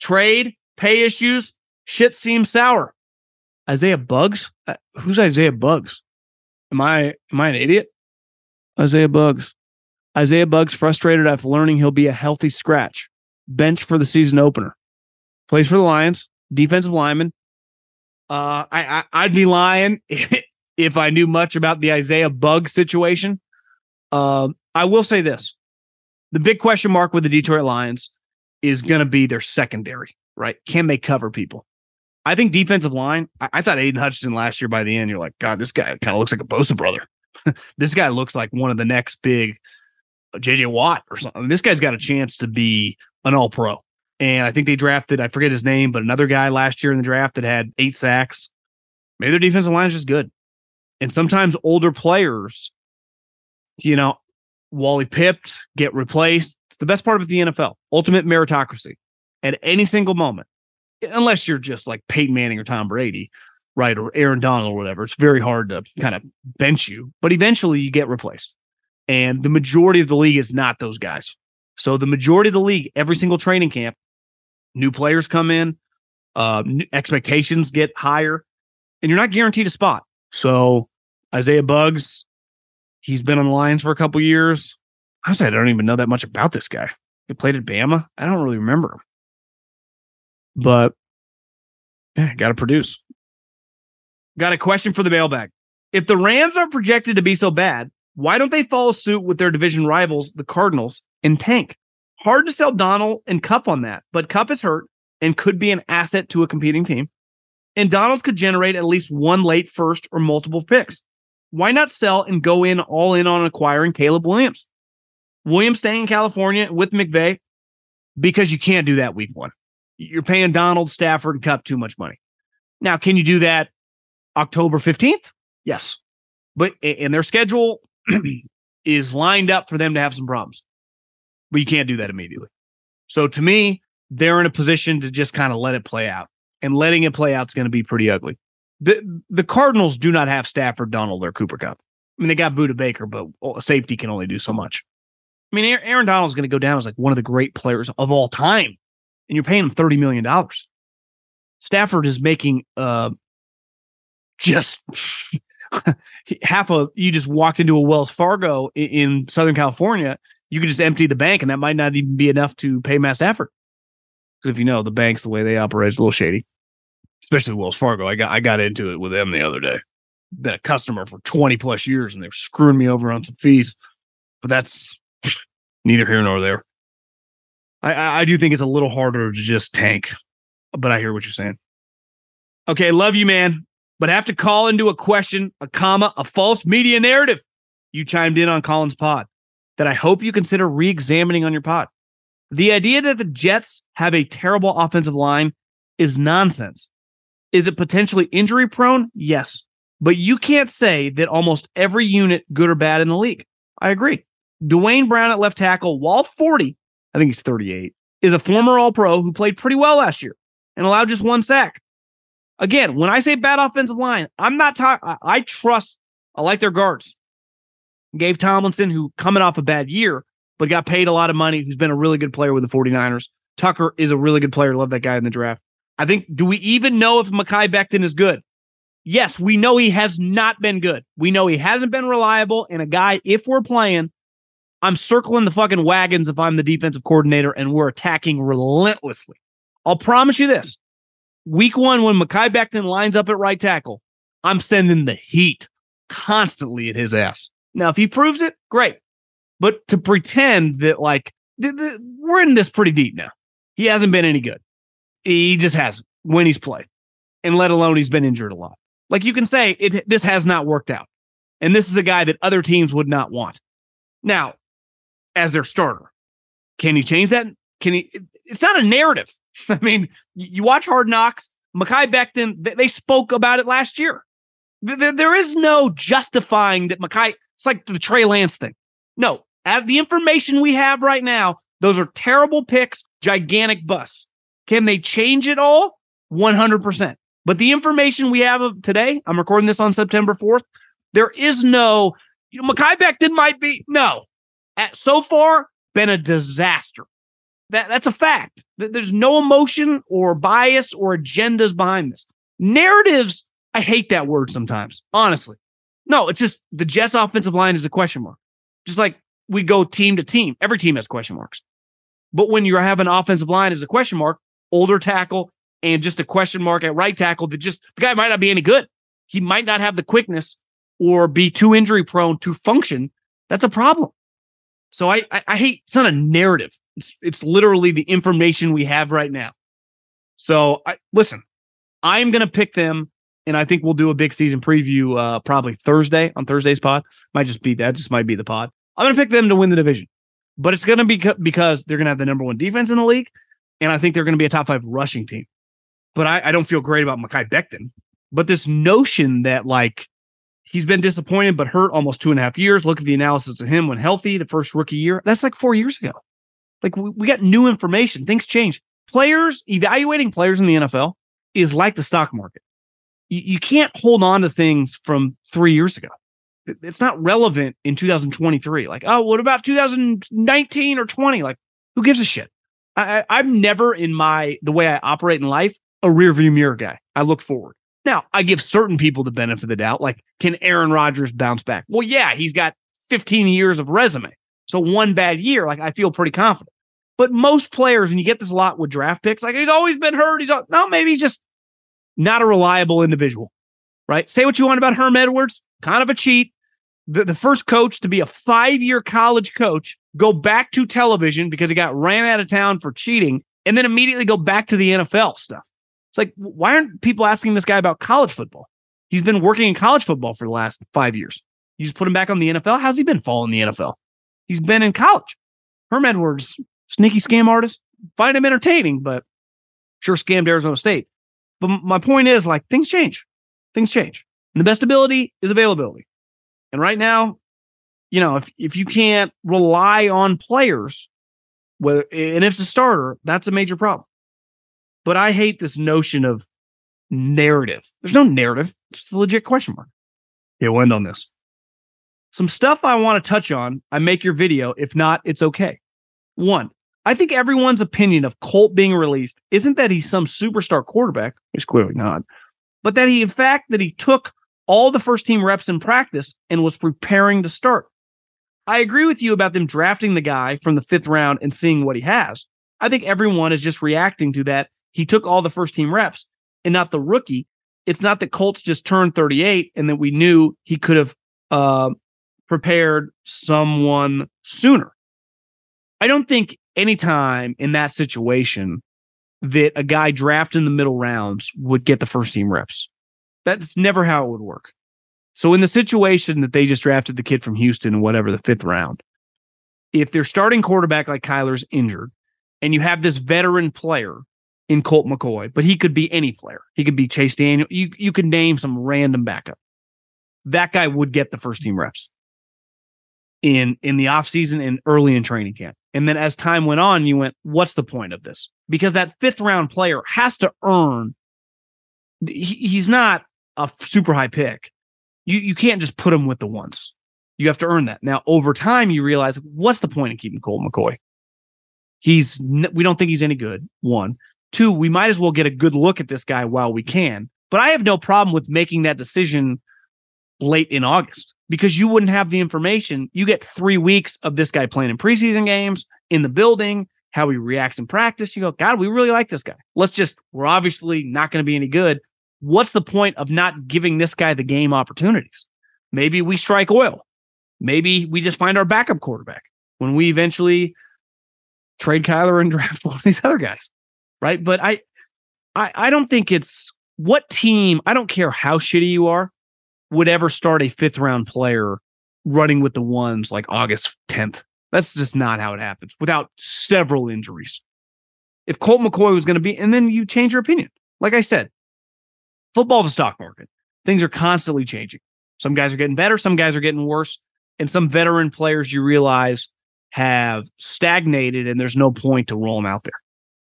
Trade, pay issues, shit seems sour. Isaiah Buggs? Uh, who's Isaiah Buggs? Am I am I an idiot? Isaiah Buggs. Isaiah Buggs frustrated after learning he'll be a healthy scratch bench for the season opener. Plays for the Lions, defensive lineman. Uh, I, I would be lying [LAUGHS] if I knew much about the Isaiah Bug situation. Um, I will say this: the big question mark with the Detroit Lions is going to be their secondary. Right? Can they cover people? I think defensive line. I, I thought Aidan Hutchinson last year. By the end, you're like, God, this guy kind of looks like a Bosa brother. [LAUGHS] this guy looks like one of the next big uh, JJ Watt or something. This guy's got a chance to be an all pro. And I think they drafted, I forget his name, but another guy last year in the draft that had eight sacks. Maybe their defensive line is just good. And sometimes older players, you know, Wally pipped, get replaced. It's the best part of the NFL. Ultimate meritocracy at any single moment, unless you're just like Peyton Manning or Tom Brady, right? Or Aaron Donald or whatever. It's very hard to kind of bench you, but eventually you get replaced. And the majority of the league is not those guys. So the majority of the league, every single training camp, new players come in, uh, expectations get higher, and you're not guaranteed a spot. So Isaiah Buggs, he's been on the Lions for a couple years. Honestly, I don't even know that much about this guy. He played at Bama. I don't really remember him, but yeah, got to produce. Got a question for the mailbag. If the Rams are projected to be so bad, why don't they follow suit with their division rivals, the Cardinals, and tank? Hard to sell Donald and Kupp on that, but Kupp is hurt and could be an asset to a competing team. And Donald could generate at least one late first or multiple picks. Why not sell and go in all in on acquiring Caleb Williams? Williams staying in California with McVay because you can't do that week one. You're paying Donald, Stafford, and Kupp too much money. Now, can you do that October 15th? Yes. But and their schedule [CLEARS THROAT] is lined up for them to have some problems. But you can't do that immediately. So to me, they're in a position to just kind of let it play out. And letting it play out is going to be pretty ugly. The the Cardinals do not have Stafford, Donald, or Cooper Kupp. I mean, they got Budda Baker, but oh, safety can only do so much. I mean, Aaron Donald is going to go down as like one of the great players of all time, and you're paying him thirty million dollars. Stafford is making uh, just [LAUGHS] half a you just walked into a Wells Fargo in, in, Southern California, you could just empty the bank and that might not even be enough to pay Matt Stafford. Because if you know the banks, the way they operate is a little shady, especially Wells Fargo. I got I got into it with them the other day. Been a customer for 20 plus years and they're screwing me over on some fees. But that's neither here nor there. I, I do think it's a little harder to just tank, but I hear what you're saying. Okay, love you, man but have to call into a question, a comma, a false media narrative. You chimed in on Colin's pod that I hope you consider re examining on your pod. The idea that the Jets have a terrible offensive line is nonsense. Is it potentially injury prone? Yes. But you can't say that almost every unit, good or bad, in the league. I agree. Duane Brown at left tackle, while 40, I think he's 38, is a former All Pro who played pretty well last year and allowed just one sack. Again, when I say bad offensive line, I'm not talking. I trust. I like their guards. Gave Tomlinson, who coming off a bad year, but got paid a lot of money, who's been a really good player with the 49ers. Tucker is a really good player. Love that guy in the draft. I think, do we even know if Mekhi Becton is good? Yes, we know he has not been good. We know he hasn't been reliable. And a guy, if we're playing, I'm circling the fucking wagons if I'm the defensive coordinator and we're attacking relentlessly. I'll promise you this Week one, when Mekhi Becton lines up at right tackle, I'm sending the heat constantly at his ass. Now, if he proves it, great. But to pretend that, like, th- th- we're in this pretty deep now. He hasn't been any good. He just hasn't when he's played, and let alone he's been injured a lot. Like you can say, it this has not worked out, and this is a guy that other teams would not want. Now, as their starter, can he change that? Can he? It's not a narrative. [LAUGHS] I mean, you watch Hard Knocks, Mekhi Becton, they spoke about it last year. There is no justifying that Mekhi, it's like the Trey Lance thing. No, as the information we have right now, those are terrible picks, gigantic busts. Can they change it all? 100%. But the information we have of today, I'm recording this on September 4th, there is no, you know, Mekhi Becton might be, no. At, so far, been a disaster. That that's a fact. There's no emotion or bias or agendas behind this. Narratives, I hate that word sometimes, honestly. No, it's just the Jets offensive line is a question mark. Just like we go team to team. Every team has question marks. But when you have an offensive line as a question mark, older tackle, and just a question mark at right tackle that just the guy might not be any good. He might not have the quickness or be too injury prone to function. That's a problem. So I, I, I hate it's not a narrative. It's it's literally the information we have right now. So I listen, I'm gonna pick them, and I think we'll do a big season preview uh probably Thursday on Thursday's pod. Might just be that just might be the pod. I'm gonna pick them to win the division, but it's gonna be because they're gonna have the number one defense in the league, and I think they're gonna be a top five rushing team. But I, I don't feel great about Mekhi Becton. But this notion that like He's been disappointed but hurt almost two and a half years. Look at the analysis of him when healthy, the first rookie year. That's like four years ago. Like we, we got new information. Things change. Players, evaluating players in the NFL is like the stock market. You, you can't hold on to things from three years ago. It's not relevant in 2023. Like, oh, what about 2019 or 20? Like, who gives a shit? I, I, I'm never in my the way I operate in life a rear view mirror guy. I look forward. Now, I give certain people the benefit of the doubt. Like, can Aaron Rodgers bounce back? Well, yeah, he's got 15 years of resume. So one bad year, like I feel pretty confident. But most players, and you get this a lot with draft picks, like he's always been hurt. He's all, no, maybe he's just not a reliable individual, right? Say what you want about Herm Edwards, kind of a cheat. The, the first coach to be a five year college coach, go back to television because he got ran out of town for cheating, and then immediately go back to the NFL stuff. It's like, why aren't people asking this guy about college football? He's been working in college football for the last five years. You just put him back on the NFL. How's he been following the NFL? He's been in college. Herm Edwards, sneaky scam artist. Find him entertaining, but sure scammed Arizona State. But my point is, like, things change. Things change. And the best ability is availability. And right now, you know, if if you can't rely on players, whether and if it's a starter, that's a major problem. But I hate this notion of narrative. There's no narrative. It's a legit question mark. Yeah, we'll end on this. Some stuff I want to touch on. I make your video. If not, it's okay. One, I think everyone's opinion of Colt being released isn't that he's some superstar quarterback. He's clearly not. But that he, in fact, that he took all the first team reps in practice and was preparing to start. I agree with you about them drafting the guy from the fifth round and seeing what he has. I think everyone is just reacting to that he took all the first team reps and not the rookie. It's not that Colts just turned 38 and that we knew he could have uh, prepared someone sooner. I don't think anytime in that situation that a guy drafted in the middle rounds would get the first team reps. That's never how it would work. So in the situation that they just drafted the kid from Houston, in whatever the fifth round, if their starting quarterback like Kyler's injured, and you have this veteran player in Colt McCoy, but he could be any player. He could be Chase Daniel. You you could name some random backup. That guy would get the first team reps in in the offseason and early in training camp. And then as time went on, you went, what's the point of this? Because that fifth round player has to earn. He, he's not a super high pick. You you can't just put him with the ones. You have to earn that. Now over time, you realize what's the point of keeping Colt McCoy? He's we don't think he's any good. One, Two, we might as well get a good look at this guy while we can. But I have no problem with making that decision late in August because you wouldn't have the information. You get three weeks of this guy playing in preseason games in the building, how he reacts in practice. You go, God, we really like this guy. Let's just, we're obviously not going to be any good. What's the point of not giving this guy the game opportunities? Maybe we strike oil. Maybe we just find our backup quarterback when we eventually trade Kyler and [LAUGHS] draft one of these other guys right? But I, I, I don't think it's what team. I don't care how shitty you are, would ever start a fifth round player running with the ones like August 10th. That's just not how it happens without several injuries. If Colt McCoy was going to be, and then you change your opinion. Like I said, football's a stock market. Things are constantly changing. Some guys are getting better, some guys are getting worse, and some veteran players you realize have stagnated and there's no point to roll them out there.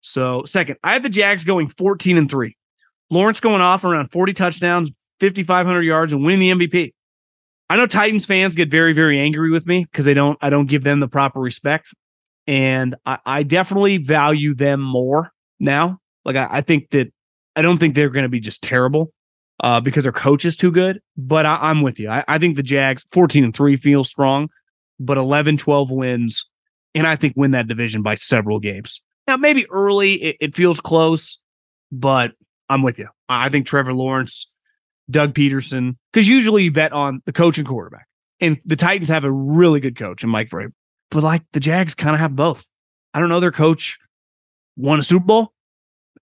So, second, I have the Jags going 14 and 3. Lawrence going off around 40 touchdowns, 5,500 yards, and winning the MVP. I know Titans fans get very, very angry with me because they don't, I don't give them the proper respect. And I, I definitely value them more now. Like, I, I think that I don't think they're going to be just terrible uh, because their coach is too good. But I, am with you. I, I think the Jags 14 and 3 feels strong, but 11, 12 wins. And I think win that division by several games. Now, maybe early it, it feels close, but I'm with you. I think Trevor Lawrence, Doug Pederson, because usually you bet on the coach and quarterback. And the Titans have a really good coach in Mike Vrabel. But like the Jags kind of have both. I don't know. Their coach won a Super Bowl,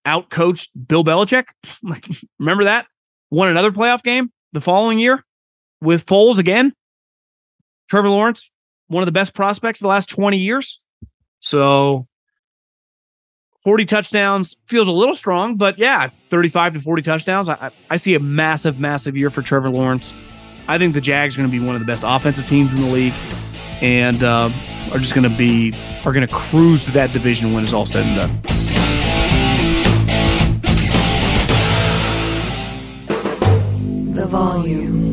out coached Bill Belichick. [LAUGHS] Like, remember that? Won another playoff game the following year with Foles again. Trevor Lawrence, one of the best prospects of the last 20 years. So 40 touchdowns feels a little strong, but yeah, 35 to 40 touchdowns. I, I see a massive, massive year for Trevor Lawrence. I think the Jags are going to be one of the best offensive teams in the league, and uh, are just going to be are going to cruise to that division when it's all said and done. The volume.